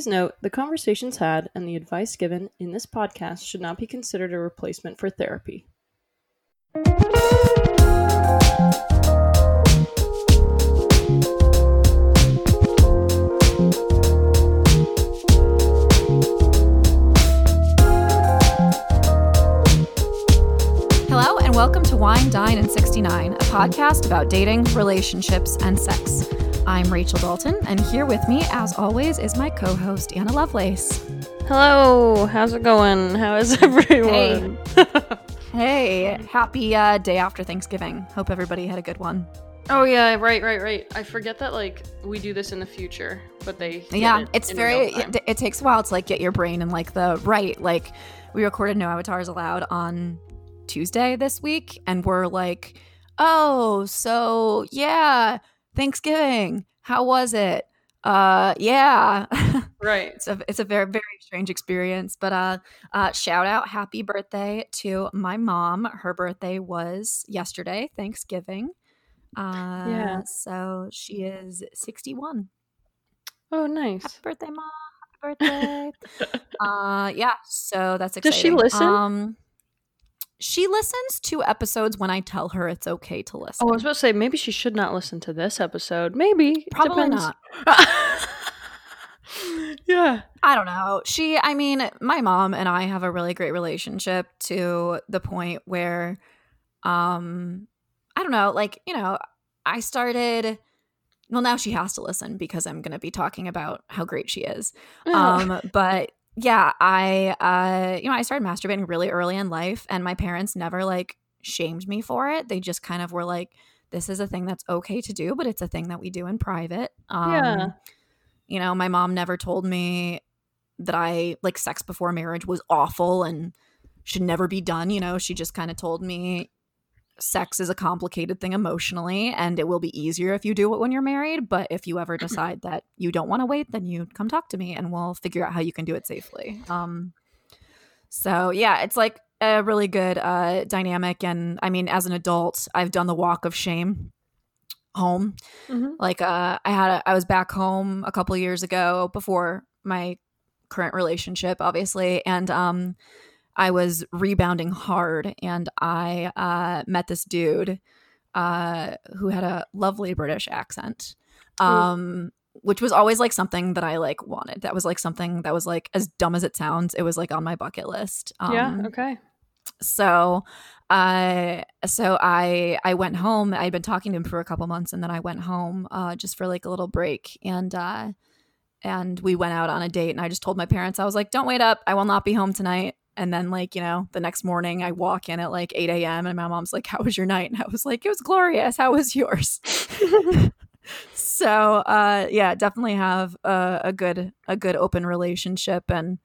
Please note the conversations had and the advice given in this podcast should not be considered a replacement for therapy. Hello, and welcome to Wine, Dine, and 69, a podcast about dating, relationships, and sex. I'm Rachel Dalton, and here with me, as always, is my co host, Anna Lovelace. Hello, how's it going? How is everyone? Hey, happy uh, day after Thanksgiving. Hope everybody had a good one. oh yeah, right, right, right. I forget that like we do this in the future, but they yeah, it it's very, it, it takes a while to like get your brain in like the right. Like, we recorded No Avatars Allowed on Tuesday this week, and we're like, oh, so yeah, Thanksgiving. How was it? Uh, yeah. right. it's a it's a very very strange experience but uh uh shout out happy birthday to my mom her birthday was yesterday thanksgiving uh Yeah. so she is 61 Oh, nice. happy birthday mom happy birthday uh yeah so that's exciting. Does she listen? um she listens to episodes when i tell her it's okay to listen Oh, I was about to say maybe she should not listen to this episode. Maybe. probably Depends. not yeah. I don't know. She, I mean, my mom and I have a really great relationship to the point where, um, I don't know, like, you know, I started, well, now she has to listen because I'm going to be talking about how great she is. Um, but yeah, I, uh, you know, I started masturbating really early in life and my parents never like shamed me for it. They just kind of were like, this is a thing that's okay to do, but it's a thing that we do in private. Um, Yeah. you know, my mom never told me that I like sex before marriage was awful and should never be done. You know, she just kind of told me sex is a complicated thing emotionally and it will be easier if you do it when you're married. But if you ever decide that you don't want to wait, then you come talk to me and we'll figure out how you can do it safely. Um, so yeah, it's like a really good uh, dynamic. And I mean, as an adult, I've done the walk of shame home Mhm. like uh i had a, i was back home a couple years ago before my current relationship obviously and um i was rebounding hard and i uh met this dude uh who had a lovely british accent um which was always like something that i like wanted that was like something that was like as dumb as it sounds it was like on my bucket list um yeah. Okay. so uh so i i went home i'd been talking to him for a couple months and then i went home uh just for like a little break and uh and we went out on a date and i just told my parents i was like don't wait up i will not be home tonight and then like you know the next morning i walk in at like 8 a.m and my mom's like how was your night and i was like it was glorious how was yours so uh yeah definitely have a, a good a good open relationship and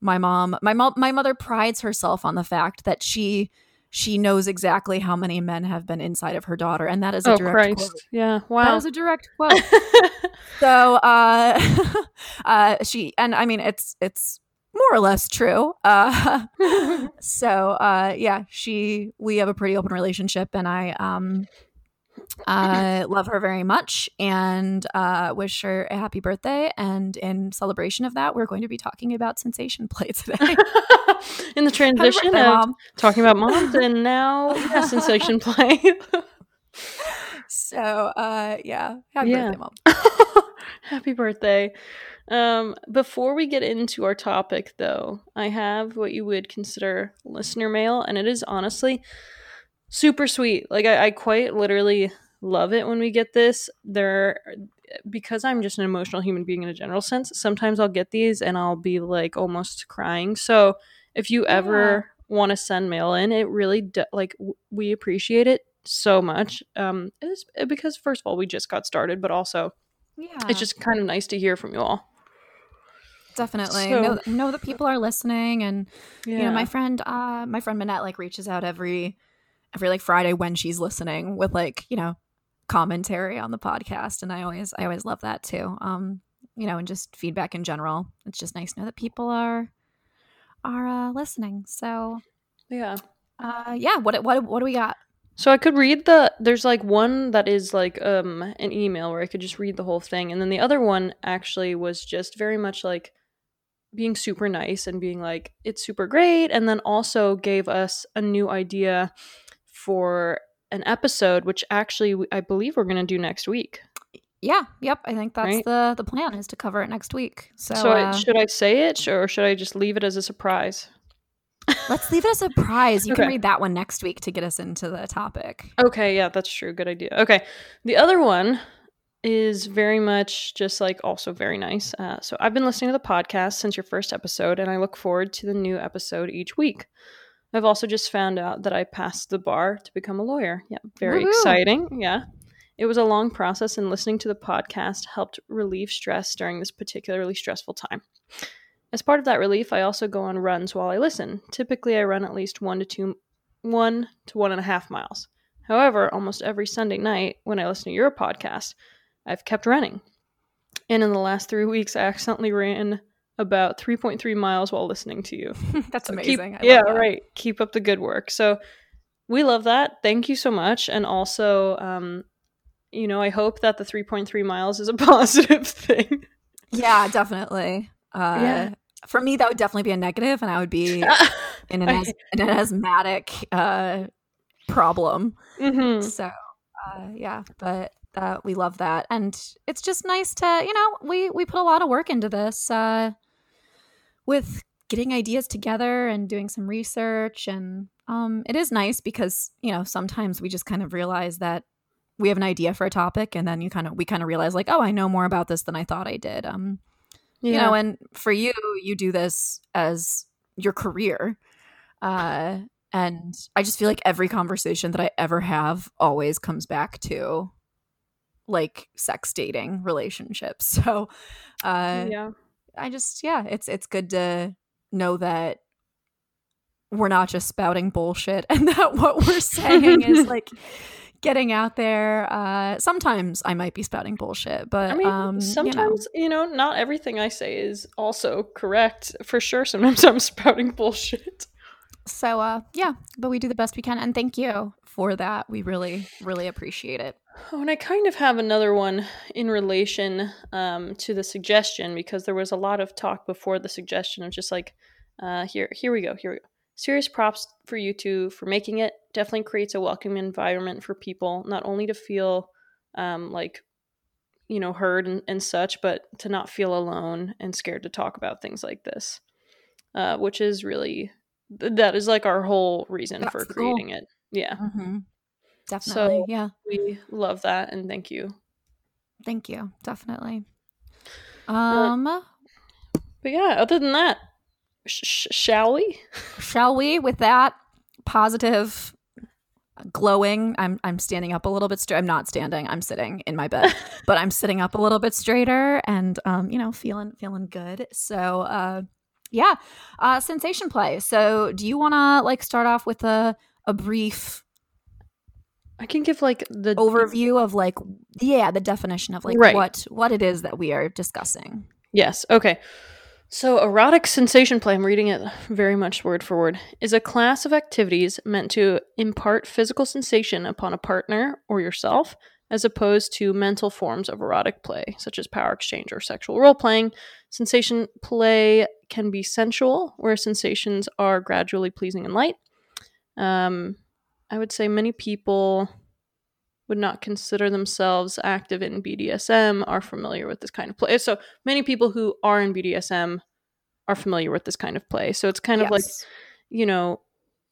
my mom my mom my mother prides herself on the fact that she she knows exactly how many men have been inside of her daughter and that is a Oh direct Christ. quote. Yeah. Wow. That is a direct quote so uh uh she and i mean it's it's more or less true uh so uh yeah she we have a pretty open relationship and i um I love her very much and uh, wish her a happy birthday. And in celebration of that, we're going to be talking about sensation play today. In the transition birthday, of Mom. talking about moms and now yeah, sensation play. So, uh, yeah, happy Yeah. birthday, Mom. Happy birthday. Um, before we get into our topic, though, I have what you would consider listener mail, and it is honestly super sweet. Like, I, I quite literally love it when we get this. There, because I'm just an emotional human being in a general sense, sometimes I'll get these and I'll be like almost crying. So, if you ever want to send mail in, it really, do, like, w- we appreciate it so much. Um, it's because, first of all, we just got started, but also, Yeah, it's just kind of nice to hear from you all. Definitely. So- know, know that people are listening and Yeah. you know my friend uh my friend Minette like reaches out every every like Friday when she's listening with like you know commentary on the podcast. And I always I always love that too. Um you know and just feedback in general. It's just nice to know that people are are uh listening. So yeah. uh yeah what what what do we got? So I could read the there's like one that is like um an email where I could just read the whole thing. And then the other one actually was just very much like being super nice and being like, it's super great. And then also gave us a new idea for an episode, which actually I believe we're going to do next week. Yeah, yep. I think that's Right. the the plan is to cover it next week. So, So, uh, should I say it or should I just leave it as a surprise? let's leave it as a surprise. You can read that one next week to get us into the topic. Okay, yeah, that's true. Good idea. Okay. The other one is very much just like also very nice. Uh, so I've been listening to the podcast since your first episode, and I look forward to the new episode each week. I've also just found out that I passed the bar to become a lawyer. Yeah, very Woohoo. exciting. Yeah. It was a long process, and listening to the podcast helped relieve stress during this particularly stressful time. As part of that relief, I also go on runs while I listen. Typically, I run at least one to two, one to one and a half miles. However, almost every Sunday night when I listen to your podcast, I've kept running. And in the last three weeks, I accidentally ran about 3.3 miles while listening to you. that's So keep- amazing. I yeah, that. right. Keep up the good work. So we love that. Thank you so much. And also, um, you know, I hope that the 3.3 miles is a positive thing. Yeah, definitely. Uh, Yeah. For me, that would definitely be a negative, and I would be in an, I- in an asthmatic uh, problem. Mhm. So, uh, yeah, but uh, we love that, and it's just nice to you know we we put a lot of work into this uh, with getting ideas together and doing some research, and um, it is nice because you know sometimes we just kind of realize that we have an idea for a topic, and then you kind of we kind of realize like oh I know more about this than I thought I did. Um, you know and for you you do this as your career. Uh and i just feel like every conversation that i ever have always comes back to like sex dating relationships so uh yeah. i just yeah it's it's good to know that we're not just spouting bullshit and that what we're saying is like getting out there uh sometimes i might be spouting bullshit but I mean, um you know. sometimes, you know, not everything I say is also correct. For sure, sometimes I'm spouting bullshit. So uh yeah, but we do the best we can and thank you for that. We really really appreciate it. Oh, and I kind of have another one in relation um, to the suggestion because there was a lot of talk before the suggestion of just like, uh, here, here we go, here we go. Serious props for you two for making it. Definitely creates a welcoming environment for people, not only to feel um, like, you know, heard and, and such, but to not feel alone and scared to talk about things like this, uh, which is really that is like our whole reason That's for creating it. Yeah, Mm-hmm. Definitely. So- yeah. we love that and thank you. Thank you. Definitely. Um But yeah, other than that, sh- sh- shall we? shall we with that positive glowing i'm i'm standing up a little bit straight i'm not standing i'm sitting in my bed but i'm sitting up a little bit straighter and um you know feeling feeling good so uh yeah uh sensation play so do you want to like start off with a a brief I can give like the overview of like yeah the definition of like Right. what what it is that we are discussing Yes. Okay. So, erotic sensation play, I'm reading it very much word for word, is a class of activities meant to impart physical sensation upon a partner or yourself, as opposed to mental forms of erotic play, such as power exchange or sexual role playing. Sensation play can be sensual, where sensations are gradually pleasing and light. Um, I would say many people would not consider themselves active in BDSM are familiar with this kind of play. So many people who are in BDSM are familiar with this kind of play. So it's kind of like, you know,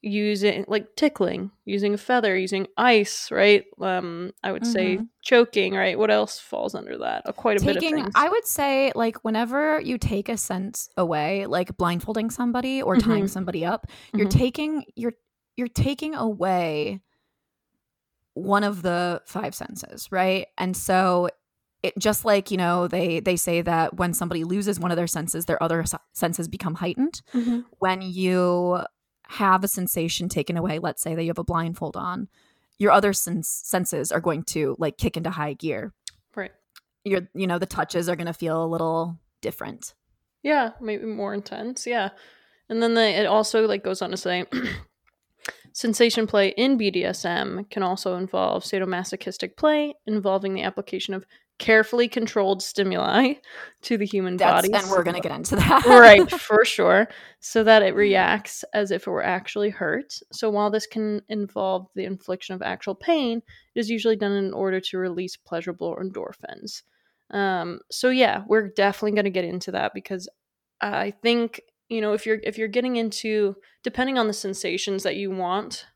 using like tickling, using a feather, using ice, right? Um, I would say Mhm. choking, right? What else falls under that? Uh, quite a bit of taking things. i would say like whenever you take a sense away like blindfolding somebody or tying Mhm. somebody up you're Mhm. taking you're you're taking away one of the five senses right and so it just like you know they they say that when somebody loses one of their senses their other senses become heightened Mhm. when you have a sensation taken away let's say that you have a blindfold on your other sens- senses are going to like kick into high gear Right. your you know the touches are going to feel a little different Yeah, maybe more intense. Yeah. And then the, it also like goes on to say Sensation play in BDSM can also involve sadomasochistic play involving the application of carefully controlled stimuli to the human That's, body. and we're going to get into that. right, for sure, so that it reacts as if it were actually hurt. So while this can involve the infliction of actual pain, it is usually done in order to release pleasurable endorphins. Um, so yeah, we're definitely going to get into that because I think you know if you're if you're getting into depending on the sensations that you want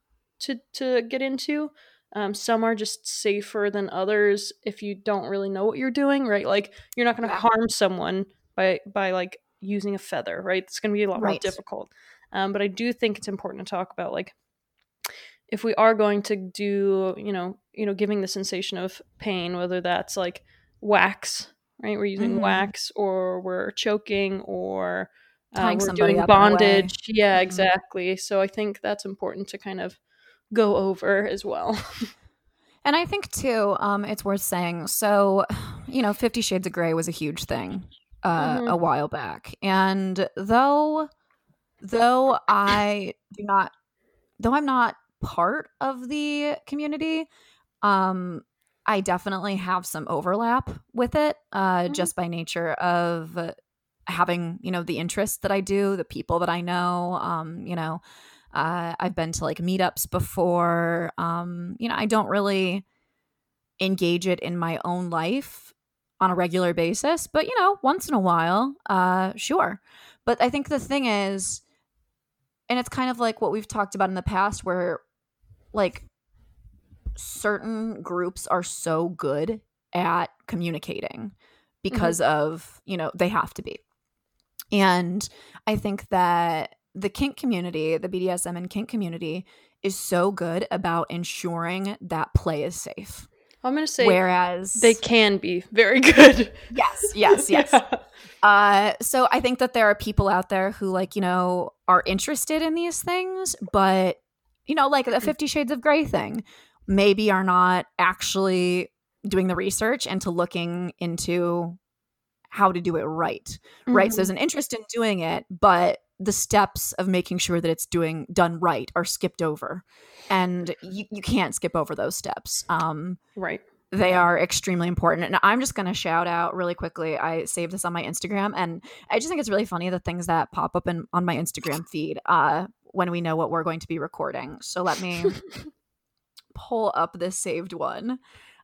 to to get into um, some are just safer than others if you don't really know what you're doing right? Like you're not going to harm someone by by like using a feather right? It's going to be a lot more difficult. Um, but i do think it's important to talk about like if we are going to do you know you know giving the sensation of pain whether that's like wax right? We're using Mhm. wax or we're choking or uh, Tying we're doing up in a way. bondage yeah Mhm. exactly so i think that's important to kind of go over as well And I think too, um, it's worth saying. So, you know, Fifty Shades of Grey was a huge thing uh, Mhm. a while back, and though, though I do not, though I'm not part of the community, um, I definitely have some overlap with it, uh, Mhm. just by nature of having, you know, the interests that I do, the people that I know, um, you know, uh, I've been to like meetups before. Um, you know, I don't really engage it in my own life on a regular basis, but you know, once in a while, uh, sure. But I think the thing is, and it's kind of like what we've talked about in the past, where like certain groups are so good at communicating because of, you know, they have to be. And I think that the kink community, the BDSM and kink community, is so good about ensuring that play is safe. i'm going to say Whereas they can be very good yes, yes, yes. Yeah. Uh, so I think that there are people out there who like you know are interested in these things, but you know, like the Fifty Shades of Grey thing, maybe are not actually doing the research into looking into how to do it right. Right. So Mhm. there's an interest in doing it, but the steps of making sure that it's doing done right are skipped over, and you, you can't skip over those steps. Um, right they are extremely important. And I'm just going to shout out really quickly. I saved this on my Instagram, and I just think it's really funny the things that pop up in, on my Instagram feed uh, when we know what we're going to be recording. So let me pull up this saved one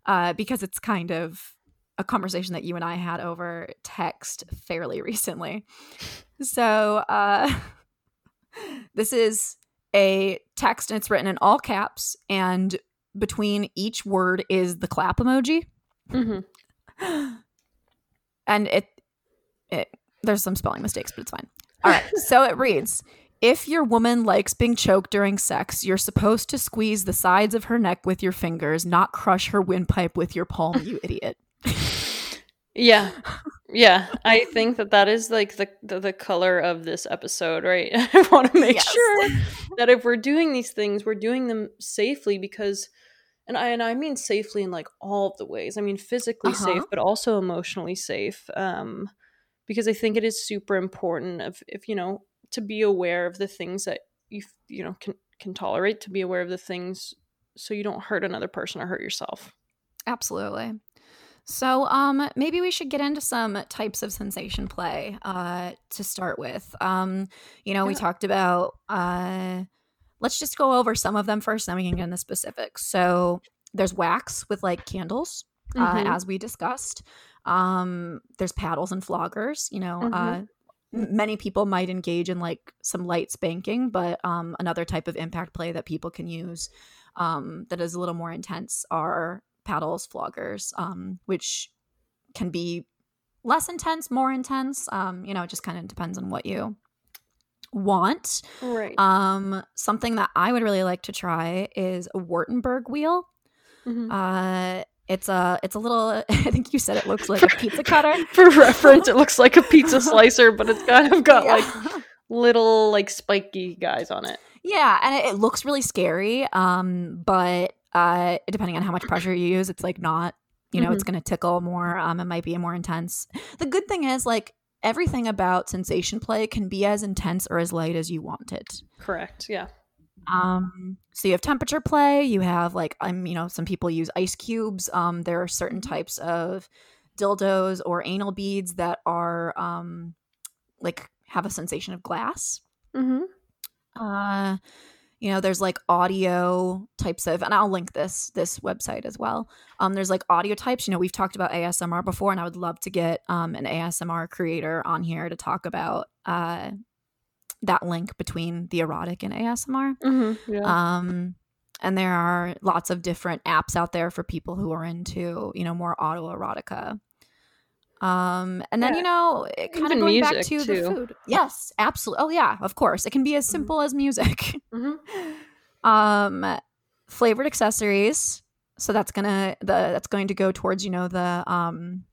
uh, because it's kind of a conversation that you and I had over text fairly recently. So uh, this is a text, and it's written in all caps, and between each word is the clap emoji Mhm. and it, it there's some spelling mistakes but it's fine all right so it reads if your woman likes being choked during sex you're supposed to squeeze the sides of her neck with your fingers not crush her windpipe with your palm you idiot Yeah. Yeah. I think that that is like the, the, the color of this episode, right? I want to make Yes. sure that if we're doing these things, we're doing them safely because and I and I mean safely in like all of the ways. I mean physically Uh-huh. safe, but also emotionally safe. Um because I think it is super important of if you know to be aware of the things that you you know can can tolerate, to be aware of the things so you don't hurt another person or hurt yourself. Absolutely. So, um, maybe we should get into some types of sensation play uh, to start with. Um, you know, we talked about. Uh, let's just go over some of them first, then we can get into specifics. So, there's wax with like candles, uh, Mhm. as we discussed. Um, there's paddles and floggers. You know, Mhm. uh, many people might engage in like some light spanking, but um, another type of impact play that people can use um, that is a little more intense are paddles, floggers, um, which can be less intense, more intense. Um, you know, it just kind of depends on what you want. Right. Um, something that I would really like to try is a Wartenberg wheel. Mhm. Uh, it's a it's a little. I think you said it looks like a pizza cutter. For reference, it looks like a pizza slicer, but it's kind of got like little like spiky guys on it. Yeah, and it, it looks really scary. Um, but uh, depending on how much pressure you use, it's like not. You know, it's going to tickle more. Um, it might be more intense. The good thing is, like everything about sensation play can be as intense or as light as you want it. Correct. Yeah. Um, so you have temperature play. You have like I'm, you know, some people use ice cubes. Um, there are certain types of dildos or anal beads that are um, like have a sensation of glass. Mm-hmm. Uh, you know, there's like audio types of, and I'll link this this website as well. Um, there's like audio types. You know, we've talked about ASMR before, and I would love to get um an ASMR creator on here to talk about uh that link between the erotic and ASMR. Mm-hmm. Yeah. Um, and there are lots of different apps out there for people who are into, you know, more autoerotica. Um, and then Yeah. you know, it kind of going back music, to the food. Yes, absolutely. Oh yeah, of course. It can be as Mhm. simple as music. mm-hmm. um, flavored accessories. So that's gonna the that's going to go towards you know the um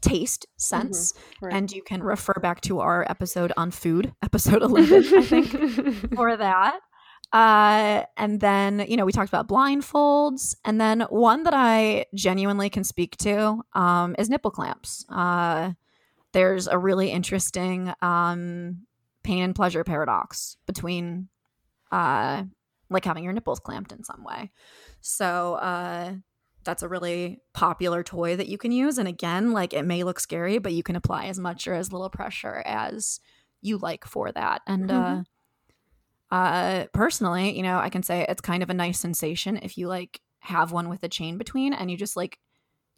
taste sense, Right. and you can refer back to our episode on food, episode eleven, I think for that. Uh, and then, you know, we talked about blindfolds. And then one that I genuinely can speak to um, is nipple clamps. Uh, there's a really interesting um, pain and pleasure paradox between uh, like having your nipples clamped in some way. So, uh, that's a really popular toy that you can use. And again, like it may look scary, but you can apply as much or as little pressure as you like for that. And Mhm. uh, uh, personally, you know, I can say it's kind of a nice sensation if you like have one with a chain between and you just like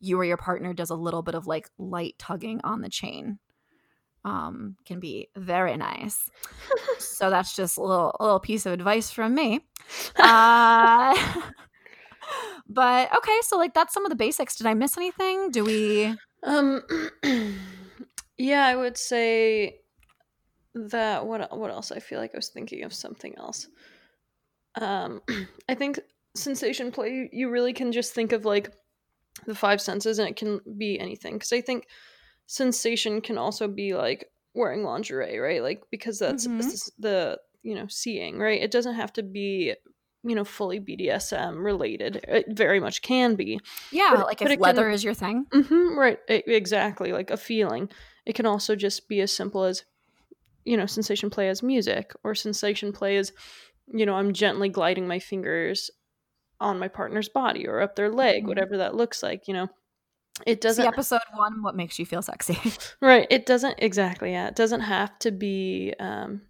you or your partner does a little bit of like light tugging on the chain. Um, can be very nice. so that's just a little a little piece of advice from me. Uh, but okay, so like that's some of the basics. Did I miss anything? Do we? Um, yeah, I would say that. What what else? I feel like I was thinking of something else. Um, I think sensation play. You, really can just think of like the five senses, and it can be anything. Because I think sensation can also be like wearing lingerie, right? Like because that's Mhm. s- the you know seeing, right? It doesn't have to be you know fully BDSM related. It very much can be. Yeah, But- like but if it can- is your thing. mm-hmm, right. E- exactly. Like a feeling. It can also just be as simple as, you know, sensation play as music or sensation play as, you know, I'm gently gliding my fingers on my partner's body or up their leg, Mhm. whatever that looks like, you know. It doesn't episode one. What makes you feel sexy? right. It doesn't exactly, yeah. It doesn't have to be um,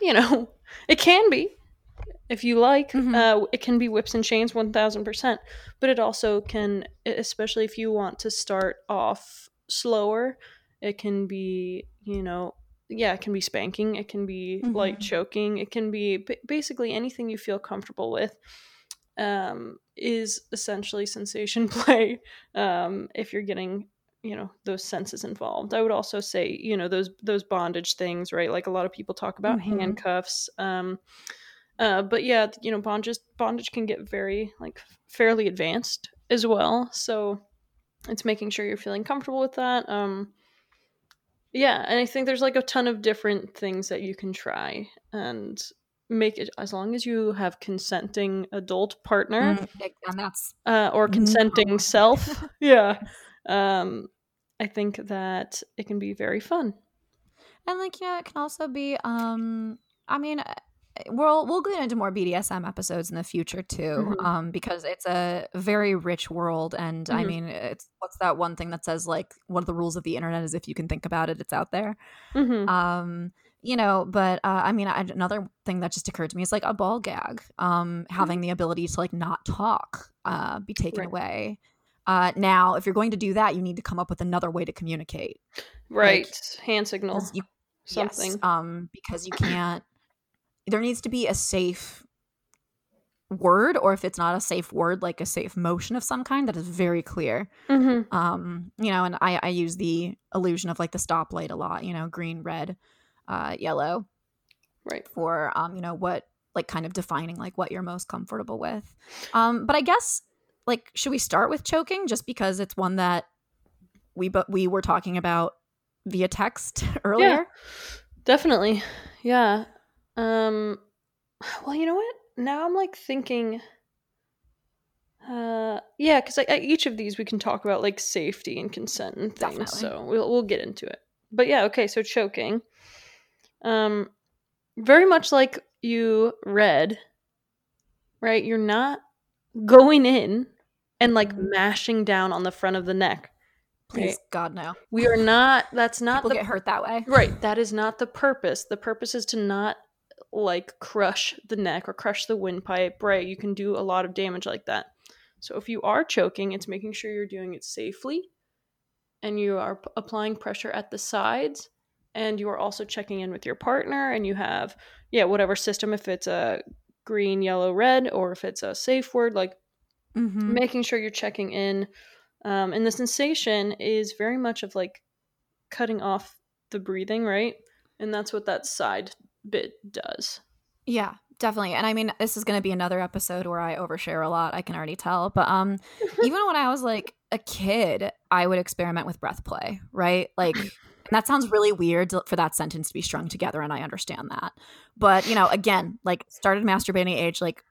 you know, it can be if you like. Mhm. Uh it can be whips and chains 1000%, but it also can especially if you want to start off slower, it can be, you know, yeah, it can be spanking, it can be light Mhm. choking, it can be b- basically anything you feel comfortable with. Um, is essentially sensation play. Um, if you're getting you know those senses involved i would also say you know those those bondage things right like a lot of people talk about Mhm. handcuffs um uh but yeah you know bondage bondage can get very like fairly advanced as well so it's making sure you're feeling comfortable with that um yeah and i think there's like a ton of different things that you can try and make it as long as you have consenting adult partner Mm, and that's uh, or consenting self. yeah. Um, I think that it can be very fun. and like you know it can also be um i mean uh, we'll we'll get into more bdsm episodes in the future too Mhm. um because it's a very rich world and i Mhm. mean it's what's that one thing that says like one of the rules of the internet is if you can think about it it's out there hmm um you know but uh, i mean I, another thing that just occurred to me is like a ball gag um having the ability to like not talk uh be taken Right. away uh now if you're going to do that you need to come up with another way to communicate Right. Hand signals, you Something. Yes, um, because you can't. There needs to be a safe word, or if it's not a safe word, like a safe motion of some kind that is very clear. hmm Um, you know, and I I use the illusion of like the stoplight a lot. You know, green, red, uh, yellow Right. for um, you know what like kind of defining like what you're most comfortable with. Um, but I guess like should we start with choking just because it's one that we but we were talking about via text earlier. Definitely. Yeah. Um. Well, you know what? Now I'm like thinking. Uh, yeah, because like, each of these we can talk about like safety and consent and things. Definitely. So we'll we'll get into it. But yeah, okay. So choking. Um, very much like you read, right, you're not going in and like Mhm. mashing down on the front of the neck. Please, right? God, no. We are not, that's not People the get hurt that way. Right. That is not the purpose. The purpose is to not like crush the neck or crush the windpipe. Right. You can do a lot of damage like that. So if you are choking, it's making sure you're doing it safely and you are p- applying pressure at the sides and you are also checking in with your partner and you have yeah whatever system if it's a green yellow red or if it's a safe word like Mm-hmm. making sure you're checking in um, and the sensation is very much of like cutting off the breathing right and that's what that side bit does Yeah, definitely. And I mean, this is going to be another episode where I overshare a lot. I can already tell. But um, even when I was like a kid, I would experiment with breath play, right? Like, and that sounds really weird to- for that sentence to be strung together, and I understand that. But you know, again, like started masturbating at age like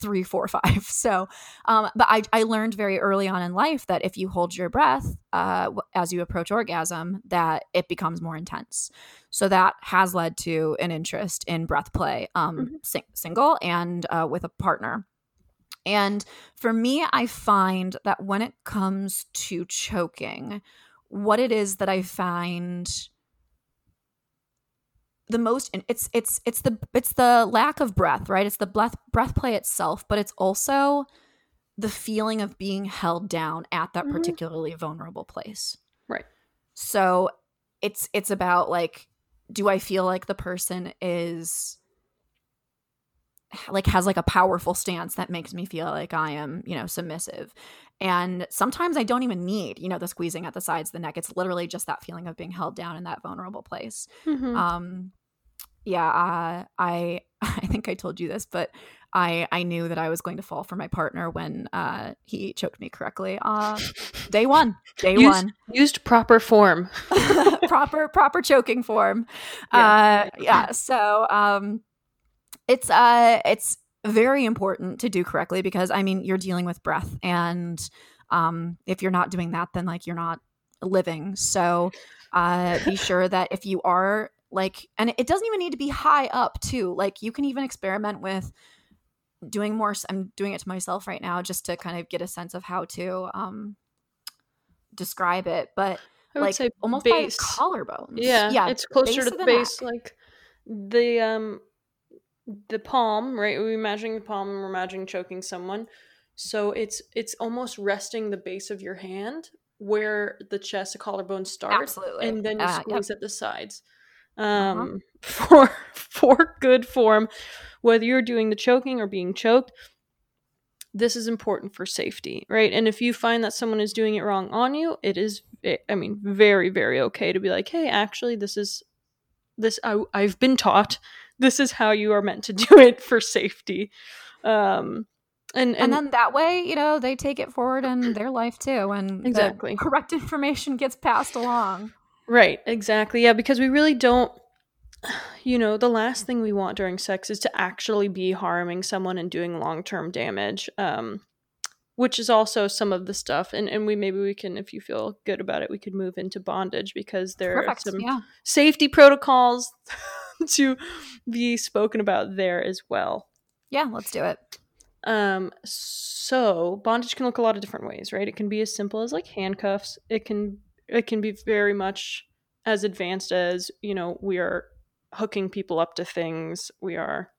three, four, five. So, um, but I I learned very early on in life that if you hold your breath uh, as you approach orgasm, that it becomes more intense. So that has led to an interest in breath play, um, Mhm. sing- single and uh, with a partner. And for me, I find that when it comes to choking, what it is that I find the most it's it's it's the it's the lack of breath, right? It's the breath breath play itself, but it's also the feeling of being held down at that Mhm. particularly vulnerable place. Right. So it's it's about like do I feel like the person is like has like a powerful stance that makes me feel like I am, you know, submissive. And sometimes I don't even need, you know, the squeezing at the sides of the neck. It's literally just that feeling of being held down in that vulnerable place. Mhm. Um yeah, uh, I I think I told you this, but I I knew that I was going to fall for my partner when uh he choked me correctly. Uh day 1. Day Use- 1. used proper form proper proper choking form. Yeah. Uh yeah, so um it's uh it's very important to do correctly because I mean you're dealing with breath and um if you're not doing that then like you're not living. So uh be sure that if you are like and it doesn't even need to be high up too. Like you can even experiment with doing more i'm doing it to myself right now just to kind of get a sense of how to um describe it, but i would like say almost base. by collarbones. yeah yeah, it's closer to the the base like the um the palm right we're imagining the palm and we're imagining choking someone so it's it's almost resting the base of your hand where the chest the collarbone starts Absolutely. and then you Uh, yep. squeeze at the sides Uh-huh. um for for good form whether you're doing the choking or being choked this is important for safety right and if you find that someone is doing it wrong on you it is eh, i mean very very okay to be like hey actually this is this I, i've been taught this is how you are meant to do it for safety um and and, and, then that way, you know, they take it forward in their life too, and Exactly. correct information gets passed along. Right, exactly. Yeah, because we really don't you know, the last thing we want during sex is to actually be harming someone and doing long-term damage. Um which is also some of the stuff and and we maybe we can if you feel good about it, we could move into bondage because there Perfect. are some Yeah. safety protocols to be spoken about there as well. Yeah. Let's do it. Um, so bondage can look a lot of different ways, right? It can be as simple as like handcuffs. It can it can be very much as advanced as you know we are hooking people up to things. We are,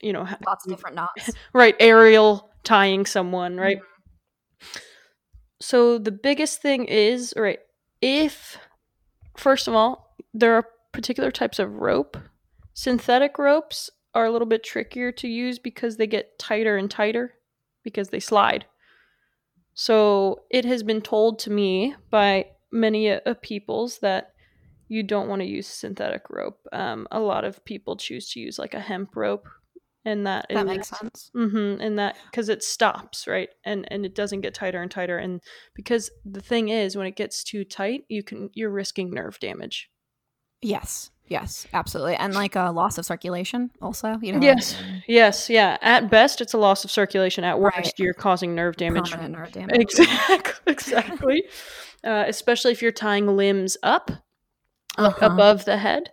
you know, Lots of different knots. right aerial tying someone, right? So the biggest thing is right if first of all there are particular types of rope. Synthetic ropes are a little bit trickier to use because they get tighter and tighter because they slide. So it has been told to me by many uh, peoples that you don't want to use synthetic rope. Um, a lot of people choose to use like a hemp rope, and that That is- makes sense. Mm-hmm, and that because it stops right, and and it doesn't get tighter and tighter, and because the thing is, when it gets too tight, you can you're risking nerve damage. Yes. Yes. Absolutely. And like a loss of circulation, also. You know. Yes, yes, yeah. At best, it's a loss of circulation. At worst, Right. you're causing nerve damage. Permanent nerve damage. Exactly, exactly. uh, especially if you're tying limbs up, Uh-huh. above the head.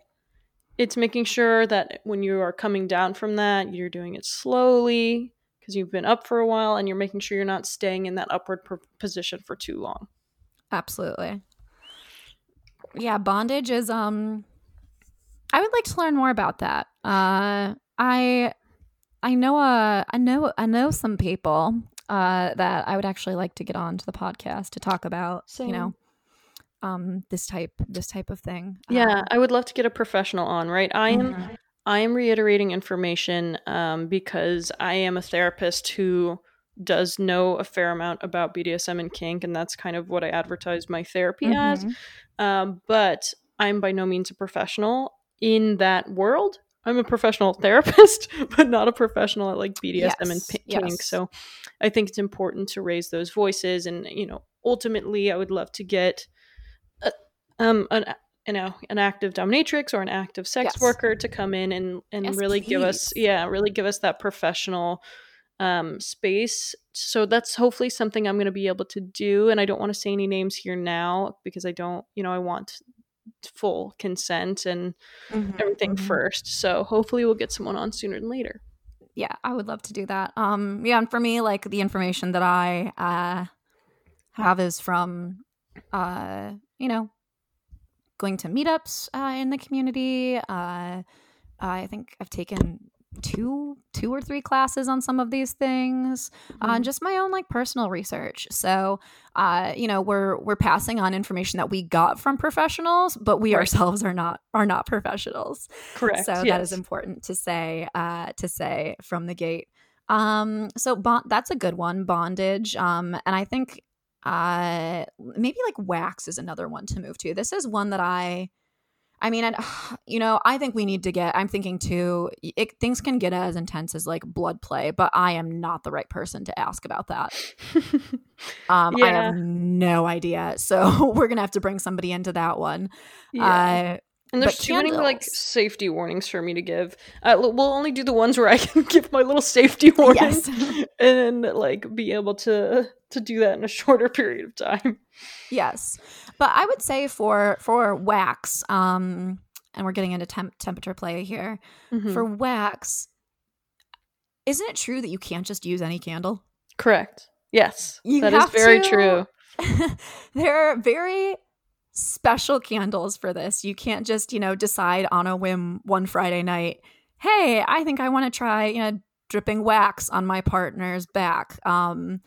it's making sure that when you are coming down from that, you're doing it slowly because you've been up for a while and you're making sure you're not staying in that upward per- position for too long. Absolutely. Yeah, bondage is um I would like to learn more about that. Uh I I know uh I know I know some people uh that I would actually like to get on to the podcast to talk about, Same. you know, um this type this type of thing. Yeah, Um, I would love to get a professional on, right? I am mhm. I am reiterating information um, because I am a therapist who does know a fair amount about BDSM and kink, and that's kind of what I advertise my therapy as. Mhm. Um, but I'm by no means a professional in that world. I'm a professional therapist, but not a professional at like BDSM and Yes, p- kink. yes. So I think it's important to raise those voices, and you know, ultimately, I would love to get a, um an you know an active dominatrix or an active sex Yes. worker to come in and and really give us yeah really give us that professional um space. So that's hopefully something i'm going to be able to do and i don't want to say any names here now because i don't you know i want full consent and Mhm, everything mhm. first. So hopefully we'll get someone on sooner than later. Yeah i would love to do that. Um yeah and for me like the information that i uh have is from uh you know going to meetups uh, in the community. Uh i think i've taken two two or three classes on some of these things uh, and just my own like personal research. So uh you know we're we're passing on information that we got from professionals but we Right. ourselves are not are not professionals. Correct so that yes. is important to say uh to say from the gate. Um so bond that's a good one bondage um and i think uh maybe like wax is another one to move to. This is one that i i mean and you know i think we need to get i'm thinking too it, things can get as intense as like blood play but i am not the right person to ask about that. Um i have no idea. So we're gonna have to bring somebody into that one. Yeah. uh And there's But too many like safety warnings for me to give. Uh, we'll only do the ones where I can give my little safety warnings yes and like be able to to do that in a shorter period of time. Yes, but I would say for for wax, um, and we're getting into temp- temperature play here. Mhm. For wax, isn't it true that you can't just use any candle? Correct. Yes, You that is very to- true. there are very special candles for this. You can't just you know decide on a whim one Friday night. Hey, I think I want to try you know dripping wax on my partner's back. Um,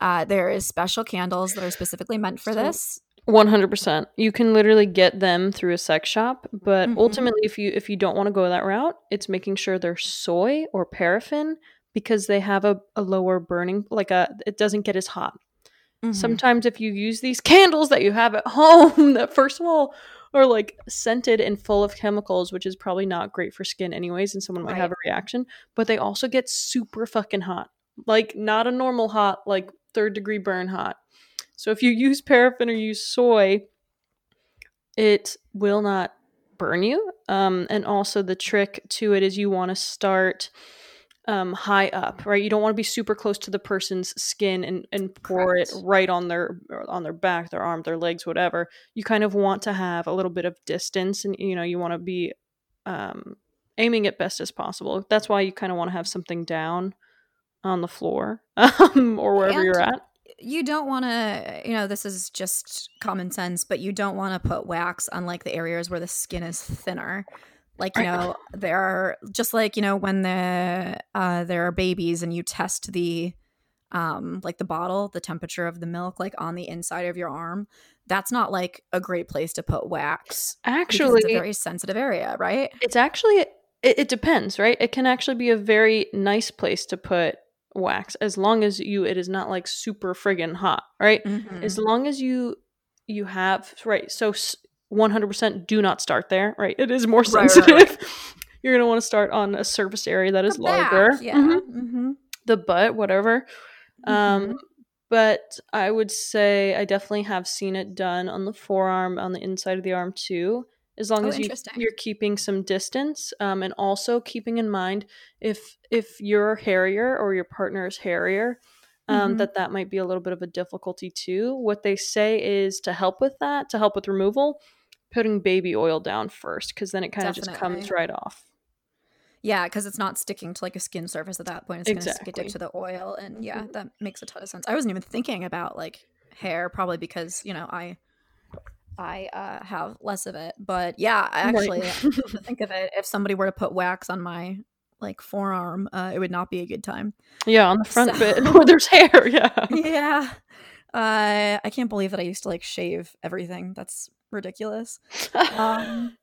uh, there is special candles that are specifically meant for So- this. One hundred percent. You can literally get them through a sex shop, but Mhm. ultimately, if you if you don't want to go that route, it's making sure they're soy or paraffin because they have a, a lower burning, like a it doesn't get as hot. Mhm. Sometimes if you use these candles that you have at home, that first of all are like scented and full of chemicals, which is probably not great for skin anyways, and someone might Right. have a reaction. But they also get super fucking hot, like not a normal hot, like third degree burn hot. So if you use paraffin or use soy, it will not burn you. Um, and also the trick to it is you want to start um, high up, right? You don't want to be super close to the person's skin and, and pour it right on their on their back, their arm, their legs, whatever. You kind of want to have a little bit of distance, and you know you want to be um, aiming it best as possible. That's why you kind of want to have something down on the floor um, or wherever you're at. you don't want to you know this is just common sense but you don't want to put wax on like the areas where the skin is thinner like you know there are just like you know when the uh there are babies and you test the um like the bottle the temperature of the milk like on the inside of your arm that's not like a great place to put wax Actually, it's a very sensitive area right It's actually it, it depends, right? It can actually be a very nice place to put wax as long as you it is not like super friggin' hot, right? Mhm. As long as you you have right. So one hundred percent do not start there, right? It is more Right, right, sensitive. right. You're gonna want to start on a surface area that is The back, larger. yeah Mhm. mm-hmm. The butt, whatever. Um, but I would say I definitely have seen it done on the forearm, on the inside of the arm too. As long Oh, as you, you're keeping some distance, um, and also keeping in mind if if you're hairier or your partner is hairier, um, Mhm. that that might be a little bit of a difficulty too. What they say is to help with that, to help with removal, putting baby oil down first because then it kind of just comes right off. Yeah, because it's not sticking to like a skin surface at that point. It's going to stick to the oil, and yeah, Mhm. that makes a ton of sense. I wasn't even thinking about like hair, probably because you know I I uh, have less of it. But yeah, I Right. actually come think of it, if somebody were to put wax on my like forearm, uh, it would not be a good time. Yeah, on the front So- bit where there's hair. Yeah. yeah, uh, I can't believe that I used to like shave everything. That's ridiculous. um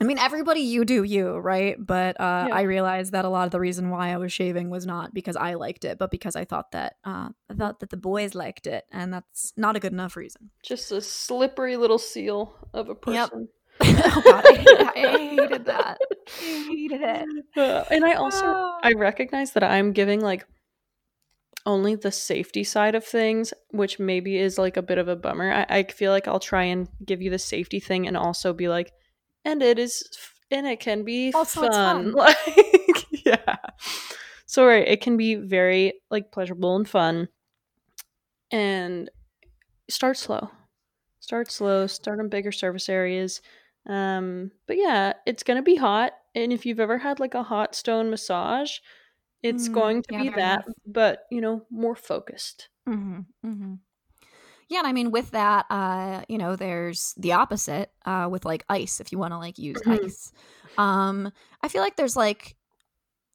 I mean everybody you do you, right? But uh Yeah. I realized that a lot of the reason why I was shaving was not because I liked it, but because I thought that uh I thought that the boys liked it and that's not a good enough reason. just a slippery little seal of a Yep. person. oh god, I, hated- I hated that. I hated it. Uh, and I also Ah. I recognize that I'm giving like only the safety side of things, which maybe is like a bit of a bummer. I, I feel like I'll try and give you the safety thing and also be like, and it is, f- and it can be Also, fun. fun. Like, yeah. So, right, it can be very like pleasurable and fun. And start slow. Start slow, start on bigger surface areas. Um, but yeah, it's gonna be hot. And if you've ever had like a hot stone massage, it's Mm, going to yeah, be that, nice. but you know, more focused. Mm-hmm, mm-hmm. Yeah, and I mean with that, uh, you know, there's the opposite, uh, with like ice, if you want to like use Mhm. ice. Um, I feel like there's like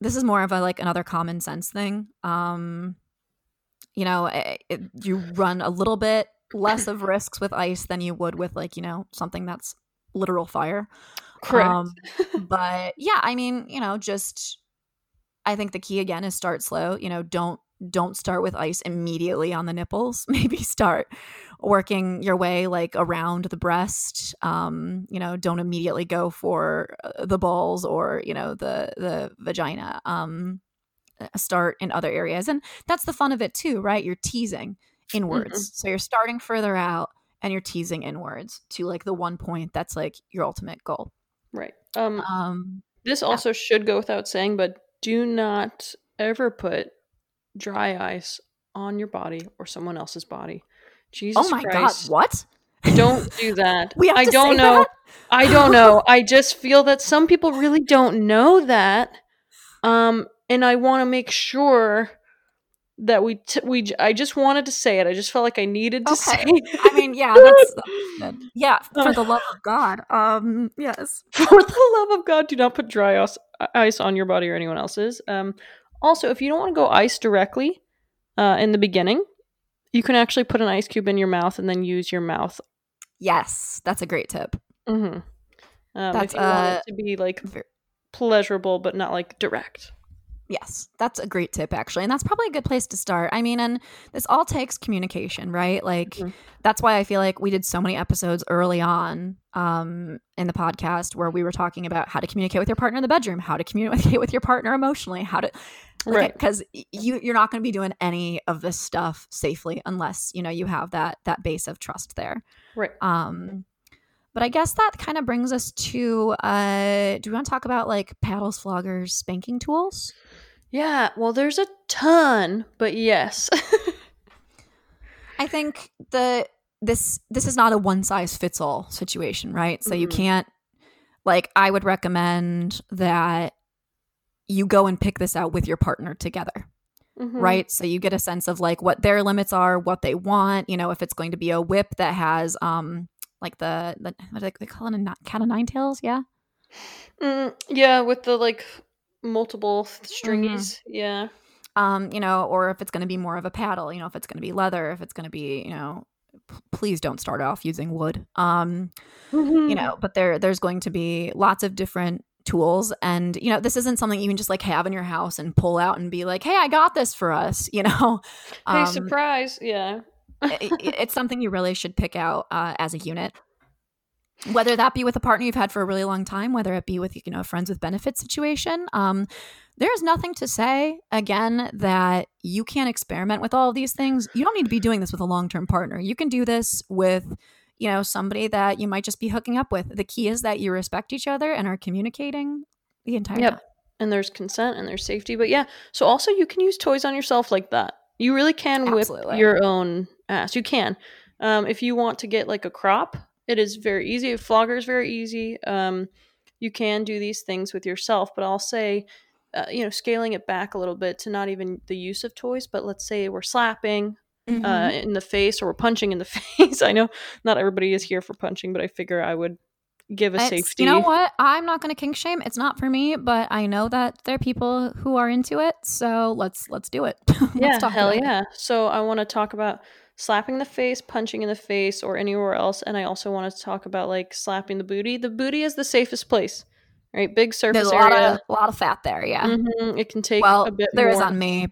this is more of a like another common sense thing. Um, you know, it, it, you run a little bit less of risks with ice than you would with like, you know, something that's literal fire. Correct. Um, but yeah, I mean, you know, just I think the key again is start slow. You know, don't don't start with ice immediately on the nipples. Maybe start working your way like around the breast. Um, you know, don't immediately go for uh, the balls or you know the the vagina. Um, uh, start in other areas, and that's the fun of it too, right? You're teasing inwards, so you're starting further out and you're teasing inwards to like the one point that's like your ultimate goal. right. Um, Um, this yeah. also should go without saying, but do not ever put dry ice on your body or someone else's body. Jesus oh my Christ. god, what? Don't do that. We have I to don't say know. that? I don't know. I just feel that some people really don't know that. Um and I want to make sure that we t- we j- I just wanted to say it. I just felt like I needed to say. Okay. I mean, yeah, that's. Yeah, for the love of God. Um, yes. for the love of God, do not put dry ice, ice on your body or anyone else's. Um, also, if you don't want to go ice directly uh, in the beginning, you can actually put an ice cube in your mouth and then use your mouth. Yes, that's a great tip. Mm-hmm. Um, That's, if you want uh, it to be like pleasurable, but not like direct. Yes, that's a great tip, actually. And that's probably a good place to start. I mean, and this all takes communication, right? Like, Mhm. that's why I feel like we did so many episodes early on um, in the podcast where we were talking about how to communicate with your partner in the bedroom, how to communicate with your partner emotionally, how to, Right. Because you, you're not going to be doing any of this stuff safely unless, you know, you have that, that base of trust there. Right. Um, but I guess that kind of brings us to uh, do we want to talk about like paddles, floggers, spanking tools? Yeah. Well, there's a ton, but yes. I think the this this is not a one size fits all situation, right? So you Mhm. can't like I would recommend that you go and pick this out with your partner together, Mhm. right? So you get a sense of like what their limits are, what they want, you know, if it's going to be a whip that has um like the, the what do they, they call it a cat of nine tails, yeah. Mm, yeah, with the like multiple Mm-hmm. stringies. Yeah. um, you know, or if it's going to be more of a paddle, you know, if it's going to be leather, if it's going to be, you know, p- please don't start off using wood. Um, you know, but there there's going to be lots of different tools and you know, this isn't something you can just like have in your house and pull out and be like, "Hey, I got this for us," you know. Hey, Um, surprise! Yeah. it- it's something you really should pick out uh, as a unit. Whether that be with a partner you've had for a really long time, whether it be with you know a friends with benefits situation, um, there's nothing to say again that you can't experiment with all of these things. You don't need to be doing this with a long term partner. You can do this with you know somebody that you might just be hooking up with. The key is that you respect each other and are communicating the entire Yep. time. And there's consent and there's safety. But yeah, so also you can use toys on yourself like that. You really can whip your own ass. You can. Um, if you want to get like a crop It is very easy. Flogger is very easy. Um, you can do these things with yourself, but I'll say, uh, you know, scaling it back a little bit to not even the use of toys, but let's say we're slapping uh, Mhm. in the face or we're punching in the face. I know not everybody is here for punching, but I figure I would give a It's- safety. You know what? I'm not going to kink shame. It's not for me, but I know that there are people who are into it. So let's let's do it. let's yeah, talk hell about it. yeah. So I want to talk about slapping the face, punching in the face, or anywhere else, and I also want to talk about like slapping the booty. The booty is the safest place, right? Big surface There's a lot area. of a lot of fat there. Yeah. Mhm, It can take well, a bit there is more. on me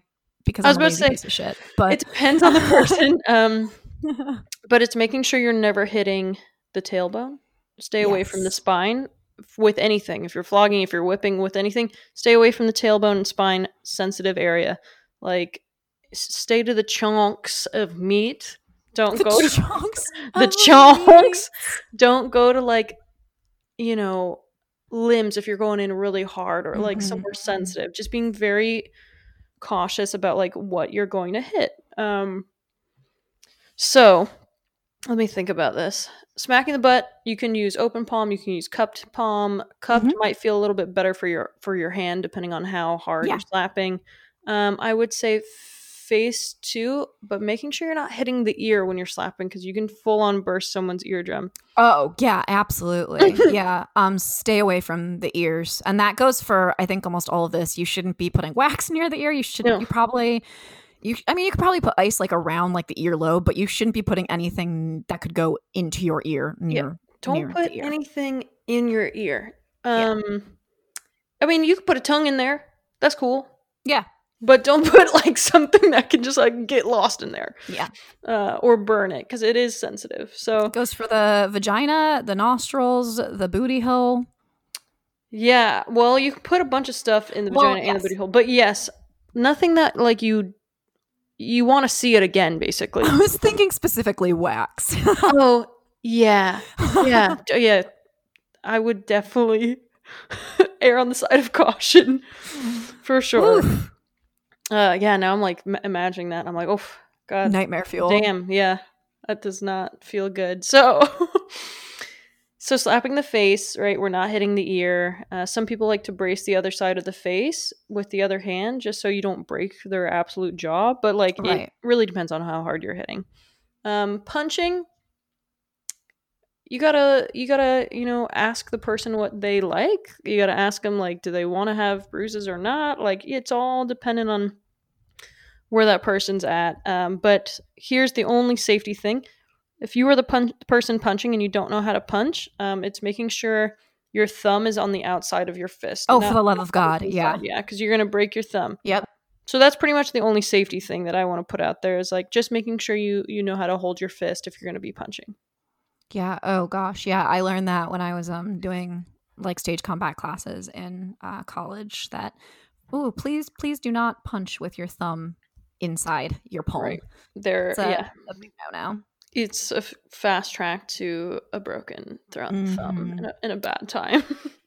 because I was I'm about to say, piece of shit. But it depends on the person. um, but it's making sure you're never hitting the tailbone. Stay away from the spine with anything. If you're flogging, if you're whipping with anything, stay away from the tailbone and spine sensitive area. Like s- stay to the chunks of meat. Don't the go to chunks. the of chunks. Don't go to like you know limbs if you're going in really hard or like Mhm, somewhere sensitive. Just being very cautious about like what you're going to hit. Um so let me think about this. Smacking the butt, you can use open palm, you can use cupped palm. Cupped Mhm. might feel a little bit better for your for your hand depending on how hard Yeah. you're slapping. Um I would say face too, but making sure you're not hitting the ear when you're slapping because you can full on burst someone's eardrum. Oh yeah, absolutely. yeah. Um, stay away from the ears, and that goes for I think almost all of this. You shouldn't be putting wax near the ear. You should. No. You probably. You, I mean, you could probably put ice like around like the earlobe, but you shouldn't be putting anything that could go into your ear near. Don't near put anything in your ear. Yeah. Um I mean you could put a tongue in there. That's cool. Yeah. But don't put like something that can just like get lost in there. Yeah. Uh or burn it because it is sensitive. So Goes for the vagina, the nostrils, the booty hole. yeah, well you can put a bunch of stuff in the Well, vagina and the booty hole. But yes, nothing that like you you want to see it again basically. I was thinking specifically wax. oh yeah. yeah yeah i would definitely err on the side of caution for sure Oof. Uh yeah now i'm like m- imagining that i'm like oh god. Nightmare fuel. damn yeah. That does not feel good. So so slapping the face right we're not hitting the ear. Uh, some people like to brace the other side of the face with the other hand just so you don't break their absolute jaw but like it really depends on how hard you're hitting. Um punching you gotta you gotta you know ask the person what they like. You gotta ask them like do they want to have bruises or not? Like it's all dependent on where that person's at. Um, but here's the only safety thing. If you are the pun- person punching and you don't know how to punch um, it's making sure your thumb is on the outside of your fist. Oh, for the love of God. Yeah. yeah because you're gonna break your thumb. Yep. so that's pretty much the only safety thing that i want to put out there is like just making sure you you know how to hold your fist if you're gonna be punching Yeah. Oh gosh. Yeah. I learned that when I was um doing like stage combat classes in uh, college. That oh, please, please do not punch with your thumb inside your palm. Right. there It's a, yeah a big no no. it's a f- fast track to a broken thumb thumb Mhm. in a, in a bad time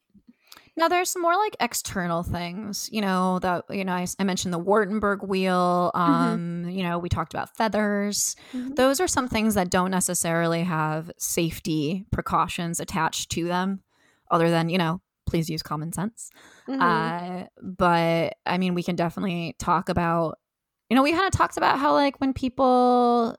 Now there's some more like external things, you know, that you know I mentioned the Wartenberg wheel. Um, you know, we talked about feathers. Mhm. Those are some things that don't necessarily have safety precautions attached to them, other than you know, please use common sense. Mhm. Uh, but I mean, we can definitely talk about, you know, we kind of talked about how, like, when people,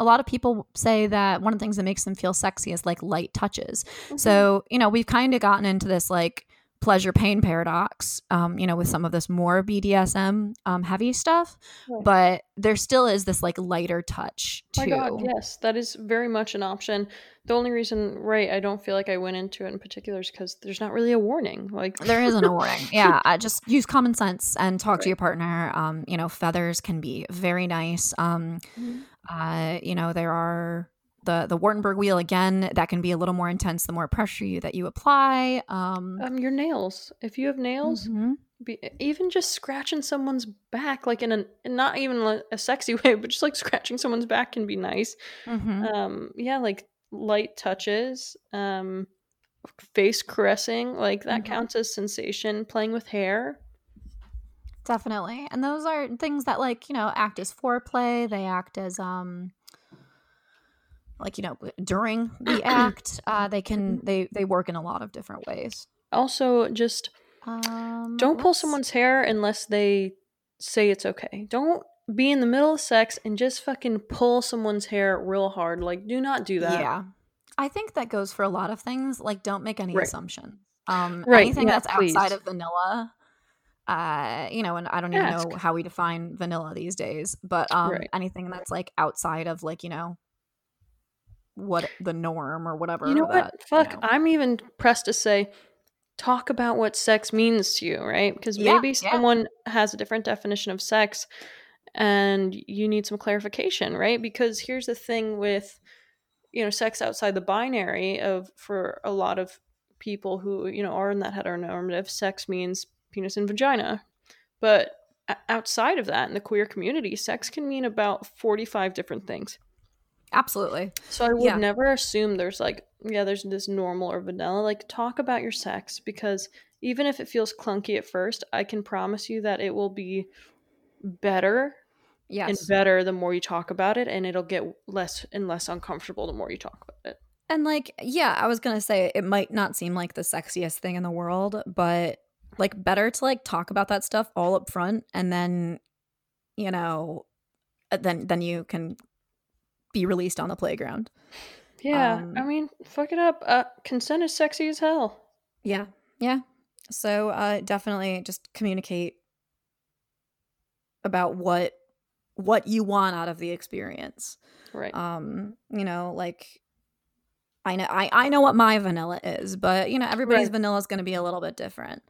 a lot of people say that one of the things that makes them feel sexy is like light touches. Mhm. So, you know, we've kind of gotten into this like pleasure pain paradox, um, you know, with some of this more BDSM um, heavy stuff, Right. but there still is this like lighter touch My. God, yes, that is very much an option. The only reason, right, I don't feel like I went into it in particular is because there's not really a warning. Like There isn't a warning. Yeah, I just use common sense and talk Right. to your partner. Um, you know, feathers can be very nice. Um, Mhm. uh, you know, there are the the Wartenberg wheel again that can be a little more intense the more pressure you that you apply. Um, um, your nails. If you have nails, mhm. be, even just scratching someone's back, like in a not even a sexy way, but just like scratching someone's back can be nice. Mhm. Um, yeah, like light touches, um, face caressing, like that Mhm. counts as sensation. Playing with hair. Definitely. And those are things that like, you know, act as foreplay. They act as um like you know during the act uh they can they they work in a lot of different ways Also, just um don't pull someone's hair unless they say it's okay. Don't be in the middle of sex and just fucking pull someone's hair real hard. Like, do not do that. yeah i think that goes for a lot of things like don't make any Right. assumptions um Right, anything yeah, that's outside of vanilla uh you know and i don't even Ask. know how we define vanilla these days but um Right. anything that's like outside of like you know what the norm or whatever You know what? that, you Fuck, know. I'm even pressed to say, talk about what sex means to you, right? Because Yeah, maybe yeah. someone has a different definition of sex and you need some clarification, right? Because here's the thing with, you know, sex outside the binary of for a lot of people who, you know, are in that heteronormative, sex means penis and vagina. But outside of that, in the queer community, sex can mean about 45 different things. Absolutely So I would Yeah. never assume there's like, yeah, there's this normal or vanilla. Like, talk about your sex because even if it feels clunky at first, I can promise you that it will be better yes and better the more you talk about it, and it'll get less and less uncomfortable the more you talk about it. And like, yeah, I was gonna say it might not seem like the sexiest thing in the world, but like better to like talk about that stuff all up front and then, you know, uh, then then you can be released on the playground. Yeah, Um, I mean, fuck it up. Uh, consent is sexy as hell. Yeah. Yeah. So uh definitely just communicate about what what you want out of the experience. Right. um you know like i know i, I know what my vanilla is but you know everybody's Right. vanilla is going to be a little bit different